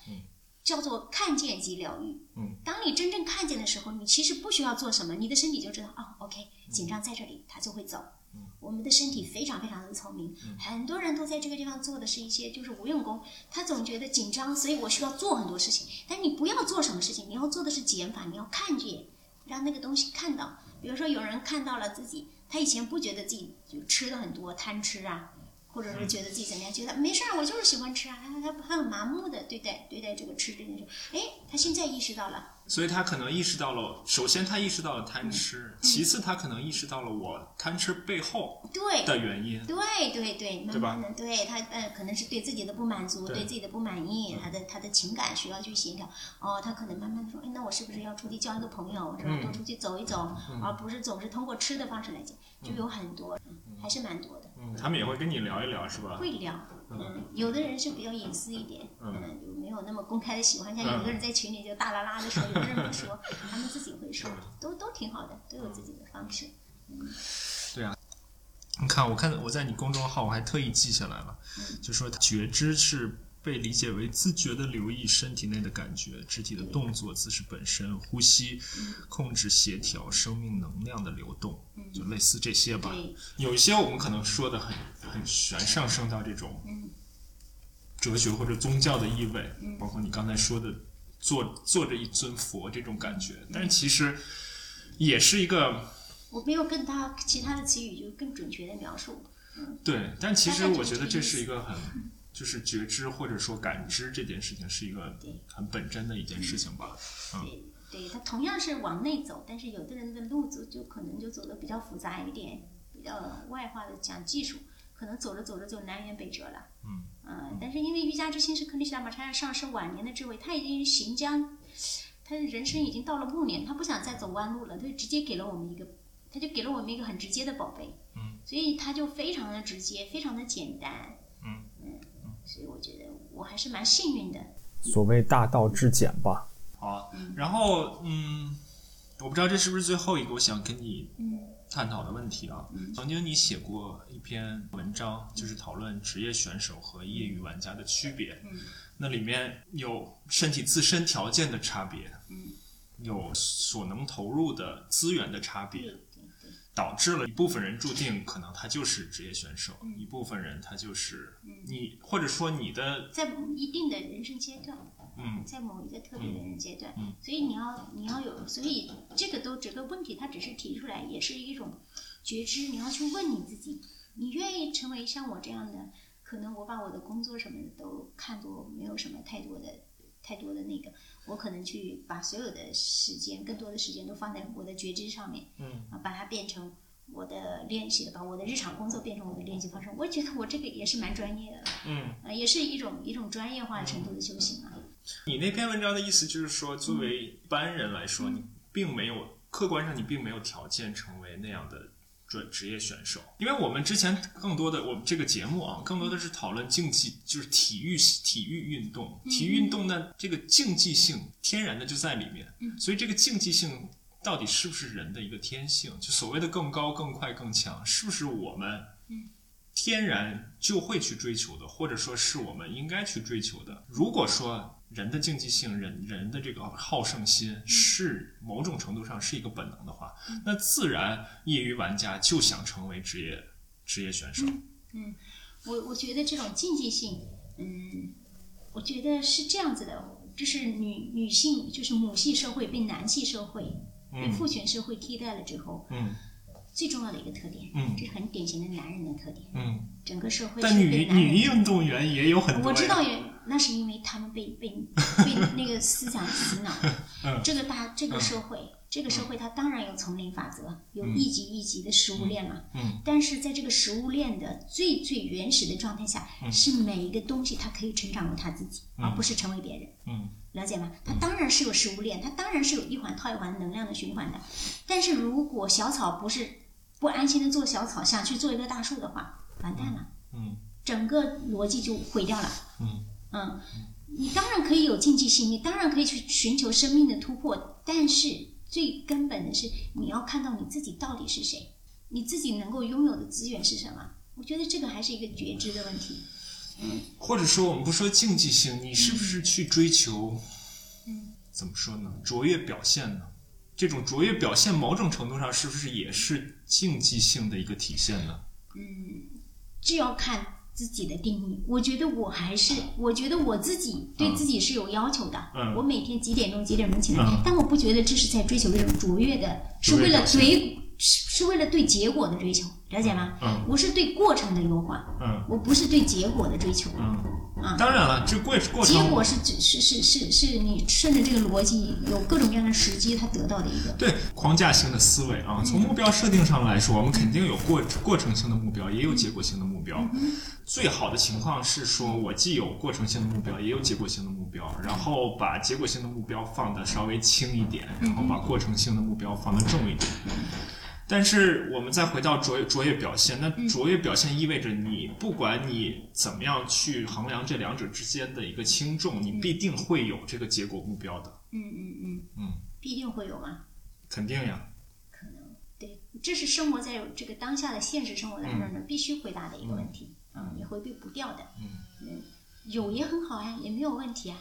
叫做看见即疗愈。嗯，当你真正看见的时候，你其实不需要做什么，你的身体就知道，哦，OK，紧张在这里，它就会走。嗯我们的身体非常非常的聪明，很多人都在这个地方做的是一些就是无用功，他总觉得紧张，所以我需要做很多事情。但你不要做什么事情，你要做的是减法，你要看见，让那个东西看到。比如说有人看到了自己，他以前不觉得自己就吃的很多，贪吃啊，或者是觉得自己怎么样，觉得没事儿，我就是喜欢吃啊，他他他很麻木的对待对待这个吃这件事。哎，他现在意识到了，所以他可能意识到了，首先他意识到了贪吃，其次他可能意识到了我贪吃背后对的原因。对对对，慢慢的，对他呃，可能是对自己的不满足，对对自己的不满意，他的他的情感需要去协调。哦，他可能慢慢的说，哎，那我是不是要出去交一个朋友，是吧？嗯多出去走一走，而不是总是通过吃的方式来解，就有很多，嗯还是蛮多的。嗯，他们也会跟你聊一聊，是吧？会聊，嗯，有的人是比较隐私一点，嗯，就没有那么公开的喜欢，像有的人在群里就大啦啦的说，有的人不说，他们自己会说，都都挺好的，都有自己的方式。嗯，对啊你看，我看我在你公众号，我还特意记下来了，就说觉知是被理解为自觉的留意身体内的感觉、肢体的动作、姿势本身、呼吸、控制、协调生命能量的流动，就类似这些吧。有一些我们可能说的很很玄，上升到这种哲学或者宗教的意味，包括你刚才说的坐坐着一尊佛这种感觉，但其实也是一个我没有更大其他的词语就更准确的描述。对，但其实我觉得这是一个很，就是觉知或者说感知这件事情是一个很本真的一件事情吧。对，对，它同样是往内走，但是有的人的路走就可能就走的比较复杂一点，比较外化的讲技术，可能走着走着就南辕北辙了。嗯呃但是因为瑜伽之心是克里希那玛查亚上师晚年的智慧，他已经行将，他的人生已经到了暮年，他不想再走弯路了，他就直接给了我们一个，他就给了我们一个很直接的宝贝。嗯，所以他就非常的直接，非常的简单。嗯所以我觉得我还是蛮幸运的。所谓大道至简吧。好，然后嗯，我不知道这是不是最后一个我想跟你嗯探讨的问题啊。曾经你写过一篇文章，就是讨论职业选手和业余玩家的区别。嗯那里面有身体自身条件的差别，嗯有所能投入的资源的差别。导致了一部分人注定可能他就是职业选手，嗯。一部分人他就是你，或者说你的在一定的人生阶段，嗯在某一个特别的人阶段，嗯所以你要你要有，所以这个都这个问题，它只是提出来，也是一种觉知，你要去问你自己，你愿意成为像我这样的可能我把我的工作什么的都看作没有什么太多的太多的那个，我可能去把所有的时间，更多的时间都放在我的觉知上面，嗯啊，把它变成我的练习的，把我的日常工作变成我的练习方式。我觉得我这个也是蛮专业的了，嗯，啊，也是一种一种专业化程度的修行啊。你那篇文章的意思就是说，作为一般人来说，你并没有客观上你并没有条件成为那样的专职业选手，因为我们之前更多的我们这个节目啊，更多的是讨论竞技，就是体育体育运动，体育运动呢这个竞技性天然的就在里面，所以这个竞技性到底是不是人的一个天性？就所谓的更高、更快、更强，是不是我们天然就会去追求的，或者说是我们应该去追求的。如果说人的竞技性、人人的这个好胜心是某种程度上是一个本能的话，那自然业余玩家就想成为职业职业选手。嗯我我觉得这种竞技性，嗯，我觉得是这样子的，就是女女性就是母系社会被男系社会、被父权社会替代了之后，嗯。最重要的一个特点，嗯。这是很典型的男人的特点，嗯，整个社会但女女运动员也有很多。我知道也，那是因为他们被被 被那个思想洗脑。了这个大这个社会，这个社会它当然有丛林法则，有一级一级的食物链了。嗯但是在这个食物链的最最原始的状态下，嗯是每一个东西它可以成长为它自己，而不是成为别人。嗯了解吗？它当然是有食物链，它当然是有一环套一环能量的循环的。但是如果小草不是不安心的做小草，想去做一个大树的话，完蛋了。嗯整个逻辑就毁掉了。嗯嗯，你当然可以有竞技性，你当然可以去寻求生命的突破，但是最根本的是你要看到你自己到底是谁，你自己能够拥有的资源是什么。我觉得这个还是一个觉知的问题。嗯或者说我们不说竞技性，你是不是去追求，嗯，怎么说呢？卓越表现呢？这种卓越表现，某种程度上是不是也是竞技性的一个体现呢？嗯这要看自己的定义。我觉得我还是，我觉得我自己对自己是有要求的。嗯我每天几点钟几点钟起来，嗯但我不觉得这是在追求一种卓越的，是为了卓越表现对，是是为了对结果的追求，了解吗？嗯我是对过程的优化，嗯我不是对结果的追求。嗯啊当然了，这过过程结果是只是是是是你顺着这个逻辑，有各种各样的时机，他得到的一个。对框架性的思维啊，从目标设定上来说，我们肯定有过过程性的目标，也有结果性的目标。最好的情况是说，我既有过程性的目标，也有结果性的目标，然后把结果性的目标放的稍微轻一点，然后把过程性的目标放的重一点。但是我们再回到卓越卓越表现，那卓越表现意味着你不管你怎么样去衡量这两者之间的一个轻重，你必定会有这个结果目标的，嗯嗯嗯。嗯，必定会有吗？肯定呀。可能对，这是生活在这个当下的现实生活当中呢，必须回答的一个问题，嗯，你回避不掉的，嗯。有也很好呀，也没有问题啊，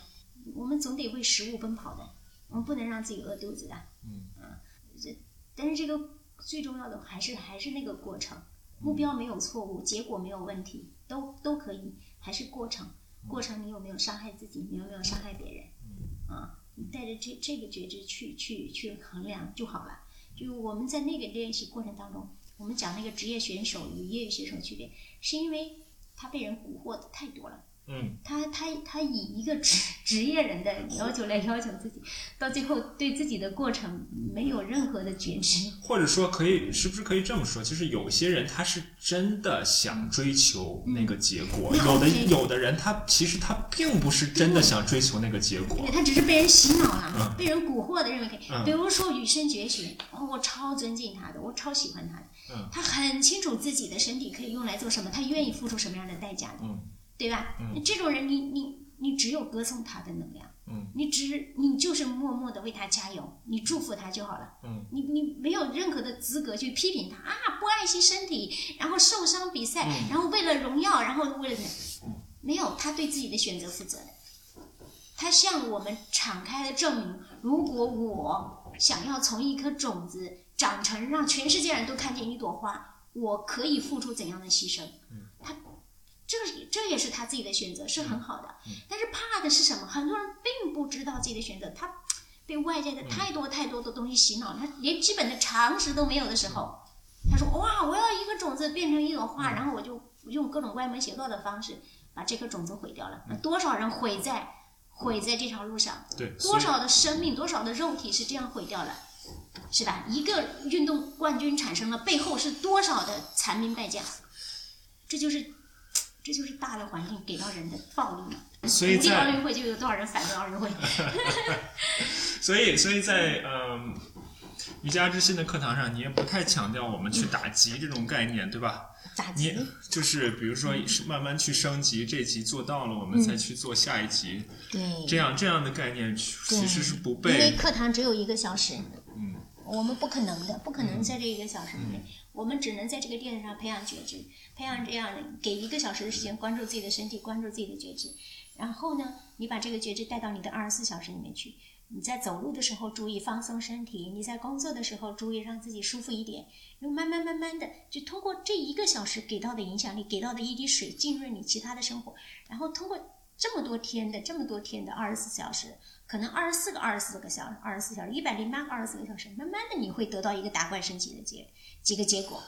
我们总得为食物奔跑的，我们不能让自己饿肚子的，嗯。这但是这个最重要的还是还是那个过程，目标没有错误，结果没有问题，都都可以，还是过程，过程你有没有伤害自己，你有没有伤害别人，啊，你带着这这个觉知去去去衡量就好了。就我们在那个练习过程当中，我们讲那个职业选手与业余选手区别，是因为他被人蛊惑的太多了。嗯他他他以一个职职业人的要求来要求自己，到最后对自己的过程没有任何的觉知。或者说可以，是不是可以这么说？就是有些人他是真的想追求那个结果，嗯有的有的人他其实他并不是真的想追求那个结果，。他只是被人洗脑了，嗯被人蛊惑的认为可以。嗯比如说羽生结弦，哦，我超尊敬他的，我超喜欢他的。嗯他很清楚自己的身体可以用来做什么，他愿意付出什么样的代价的，嗯对吧？这种人你，你你只有歌颂他的能量，嗯你只你就是默默的为他加油，你祝福他就好了。嗯你你没有任何的资格去批评他啊，不爱惜身体，然后受伤比赛，嗯然后为了荣耀，然后为了没有他对自己的选择负责的。他向我们敞开了证明，如果我想要从一颗种子长成让全世界人都看见一朵花，我可以付出怎样的牺牲？他这这也是他自己的选择，是很好的。但是怕的是什么？很多人并不知道自己的选择，他被外界的太多太多的东西洗脑，他连基本的常识都没有的时候，他说：“哇，我要一个种子变成一朵花，然后我就用各种歪门邪道的方式把这颗种子毁掉了。那多少人毁在毁在这条路上？对，多少的生命，多少的肉体是这样毁掉了，是吧？一个运动冠军产生了，背后是多少的残兵败将？这就是，这就是大的环境给到人的暴力嘛。所以鼓励奥运会就有多少人反对奥运会？所以所以在嗯。瑜伽之心的课堂上，你也不太强调我们去打击这种概念，对吧？打你击？就是比如说慢慢去升级，这级做到了，我们再去做下一级，对，这样这样的概念其实是不因为被课堂只有一个小时，嗯，我们不可能的，不可能在这一个小时里面，我们只能在这个垫子上培养觉知，培养这样的给一个小时的时间关注自己的身体，关注自己的觉知，然后呢，你把这个觉知带到你的二十四小时里面去。你在走路的时候注意放松身体，你在工作的时候注意让自己舒服一点，然后慢慢慢慢的就通过这一个小时给到的影响力，给到的一滴水浸润你其他的生活，然后通过这么多天的这么多天的二十四小时，可能二十四个二十四个小时，二十四小时，一百零八个二十四个小时，慢慢的你会得到一个打怪升级的结几个结果，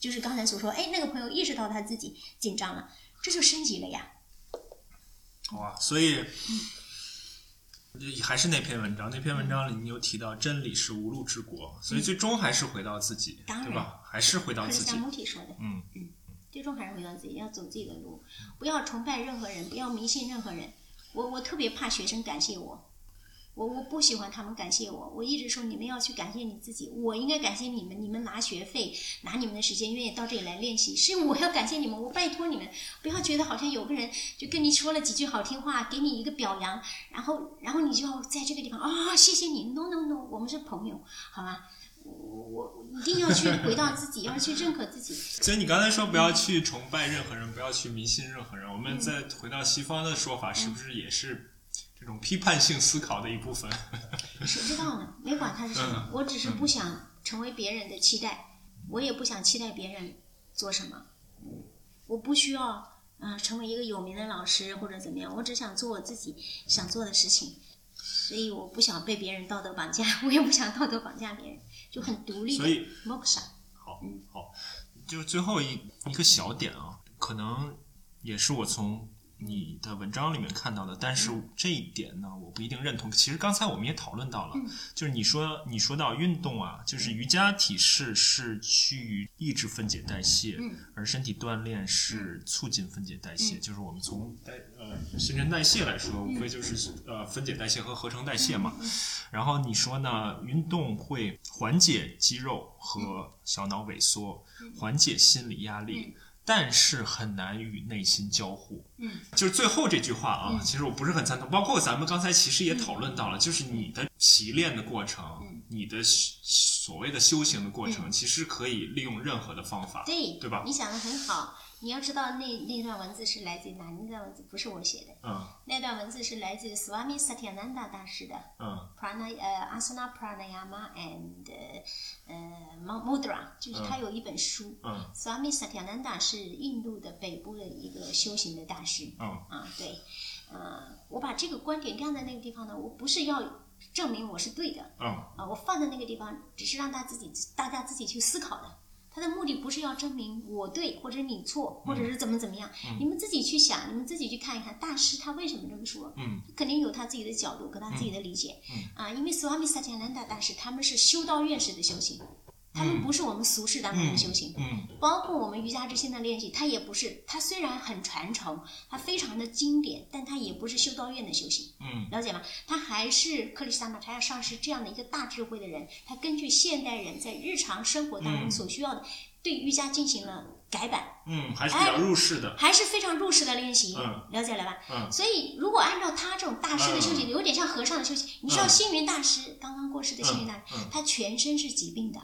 就是刚才所说，哎，那个朋友意识到他自己紧张了，这就升级了呀。哇，所以还是那篇文章，那篇文章里你有提到真理是无路之国，所以最终还是回到自己，对吧？还是回到自己。说的，嗯。最终还是回到自己，要走自己的路，不要崇拜任何人，不要迷信任何人。我我特别怕学生感谢我，我我不喜欢他们感谢我。我一直说你们要去感谢你自己，我应该感谢你们，你们拿学费，拿你们的时间，愿意到这里来练习，是我要感谢你们。我拜托你们，不要觉得好像有个人就跟你说了几句好听话，给你一个表扬，然后然后你就要在这个地方啊、谢谢你，no no no，我们是朋友，好吗？我我我一定要去回到自己，要去认可自己。所以你刚才说不要去崇拜任何人，不要去迷信任何人。我们再回到西方的说法，是不是也是这种批判性思考的一部分？谁知道呢？没管他是什么嗯，我只是不想成为别人的期待，我也不想期待别人做什么。我不需要啊、呃成为一个有名的老师或者怎么样，我只想做我自己想做的事情。所以我不想被别人道德绑架，我也不想道德绑架别人，就很独立的所以 moksha。好，好，就是最后一一个小点啊，可能也是我从你的文章里面看到的，但是这一点呢，我不一定认同。其实刚才我们也讨论到了，就是你说你说到运动啊，就是瑜伽体式是趋于抑制分解代谢，而身体锻炼是促进分解代谢。就是我们从代呃新陈代谢来说，无非就是呃分解代谢和合成代谢嘛。然后你说呢？运动会缓解肌肉和小脑萎缩，缓解心理压力，但是很难与内心交互。嗯，就是最后这句话啊，其实我不是很赞同。包括咱们刚才其实也讨论到了，就是你的习练的过程，你的所谓的修行的过程，其实可以利用任何的方法，对，对吧？你想的很好。你要知道那那段文字是来自于哪？那段文字不是我写的，嗯那段文字是来自于 Swami Satyananda 大师的。嗯 prana 呃 asana pranayama and 呃 mudra，就是他有一本书。嗯 Swami Satyananda 是印度的北部的一个修行的大师。嗯啊，对，呃，我把这个观点晾在那个地方呢，我不是要证明我是对的嗯啊，我放在那个地方只是让大家自己大家自己去思考的。他的目的不是要证明我对或者你错，或者是怎么怎么样，你们自己去想，你们自己去看一看大师他为什么这么说。嗯。肯定有他自己的角度跟他自己的理解，啊，因为 Swami Satyananda 大师他们是修道院式的修行，他们不是我们俗世当中的修行，嗯包括我们瑜伽之心的练习，它也不是，它虽然很传承，它非常的经典，但它也不是修道院的修行，嗯了解吗？他还是克里斯塔玛查亚上师这样的一个大智慧的人，他根据现代人在日常生活当中所需要的，对瑜伽进行了改版，嗯，还是比较入世的。还是非常入世的练习，嗯了解了吧？嗯所以如果按照他这种大师的修行，嗯有点像和尚的修行。你知道嗯星云大师刚刚过世的星云大师，他全身是疾病的，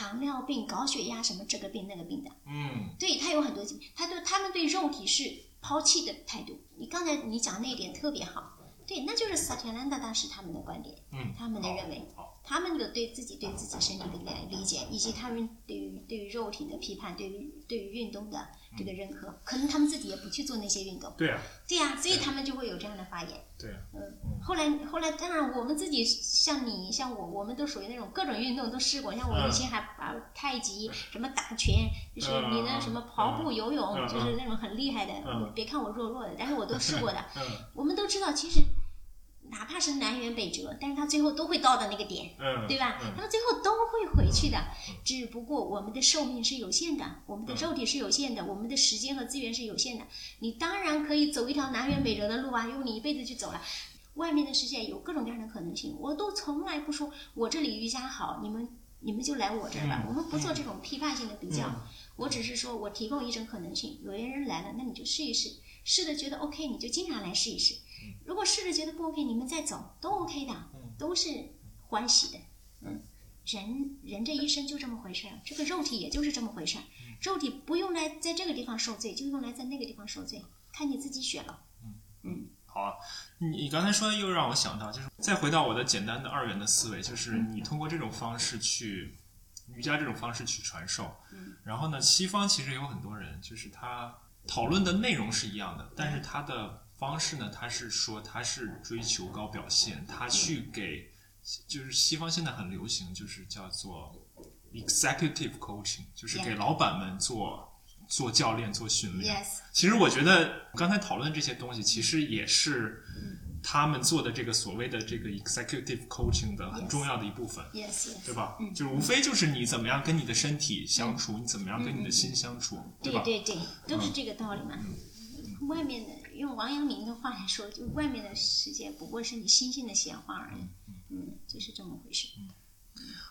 糖尿病、高血压什么这个病那个病的，嗯对他有很多疾病，他对他们对肉体是抛弃的态度。你刚才你讲那一点特别好，对，那就是萨提亚兰达大师他们的观点，嗯，他们的认为，好。他们的对自己对自己身体的理理解，以及他们对于对于肉体的批判，对于对于运动的这个认可，可能他们自己也不去做那些运动。对啊，对呀、所以他们就会有这样的发言。对啊，嗯，后来后来，当然我们自己像你像我，我们都属于那种各种运动都试过。像我以前还把太极、什么打拳，就是你那什么跑步、游泳，嗯就是那种很厉害的。嗯别看我弱弱的，但是我都试过的。嗯我们都知道，其实哪怕是南辕北辙，但是他最后都会到的那个点。嗯，对吧？嗯他们最后都会回去的，只不过我们的寿命是有限的，我们的肉体是有限的，我们的时间和资源是有限的。你当然可以走一条南辕北辙的路啊，用你一辈子去走了。外面的世界有各种各样的可能性，我都从来不说我这里瑜伽好，你们你们就来我这儿我们不做这种批判性的比较，嗯我只是说我提供一种可能性。有些人来了，那你就试一试，试的觉得 OK，你就经常来试一试。如果试着觉得不 OK，你们再走都 OK 的，都是欢喜的。嗯，人人这一生就这么回事儿，这个肉体也就是这么回事儿。肉体不用来在这个地方受罪，就用来在那个地方受罪，看你自己选了。嗯。嗯。好啊，你你刚才说的又让我想到，就是再回到我的简单的二元的思维，就是你通过这种方式去瑜伽这种方式去传授，嗯。然后呢，西方其实有很多人，就是他讨论的内容是一样的，但是他的方式呢，他是说他是追求高表现，他去给就是西方现在很流行，就是叫做 executive coaching，就是给老板们做做教练做训练。，yes，其实我觉得刚才讨论这些东西，其实也是他们做的这个所谓的这个 executive coaching 的很重要的一部分 yes 对吧？嗯。就是无非就是你怎么样跟你的身体相处，你怎么样跟你的心相处，对吧？对对对，都是这个道理嘛。外面的用王阳明的话来说，就外面的世界不过是你心性的显化而已。嗯，就是这么回事。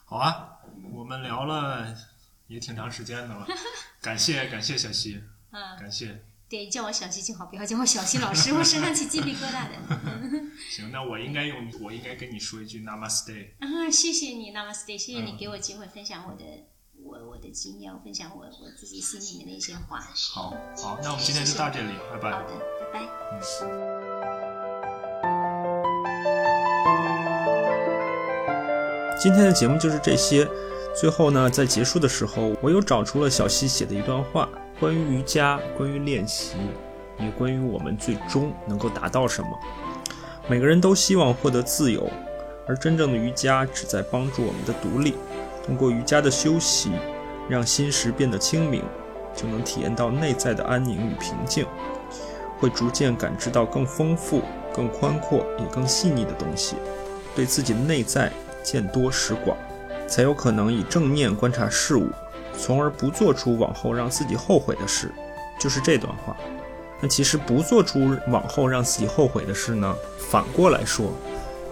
好啊，我们聊了也挺长时间的了，感谢感谢小溪，嗯，感谢。对，叫我小溪就好，不要叫我小溪老师，我身上起鸡皮疙瘩的。行，那我应该用我应该跟你说一句 Namaste。啊，谢谢你，Namaste，谢谢你给我机会分享我的我我的经验，分享我我自己心里面的一些话。好好，那我们今天就到这里，拜拜好。的，拜拜。今天的节目就是这些。最后呢，在结束的时候，我又找出了小溪写的一段话，关于瑜伽，关于练习，也关于我们最终能够达到什么。每个人都希望获得自由，而真正的瑜伽旨在帮助我们的独立。通过瑜伽的修习，让心识变得清明，就能体验到内在的安宁与平静，会逐渐感知到更丰富、更宽阔也更细腻的东西，对自己的内在见多识广。才有可能以正念观察事物，从而不做出往后让自己后悔的事。就是这段话。那其实不做出往后让自己后悔的事呢，反过来说，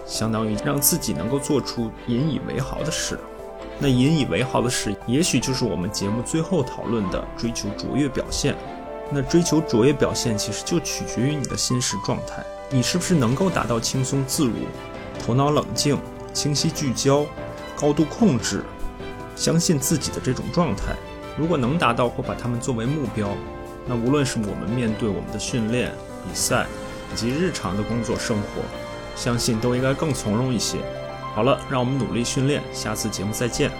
相当于让自己能够做出引以为豪的事。那引以为豪的事，也许就是我们节目最后讨论的追求卓越表现。那追求卓越表现，其实就取决于你的心识状态，你是不是能够达到轻松自如、头脑冷静、清晰聚焦。高度控制，相信自己的这种状态，如果能达到或把它们作为目标，那无论是我们面对我们的训练、比赛以及日常的工作生活，相信都应该更从容一些。好了，让我们努力训练，下次节目再见。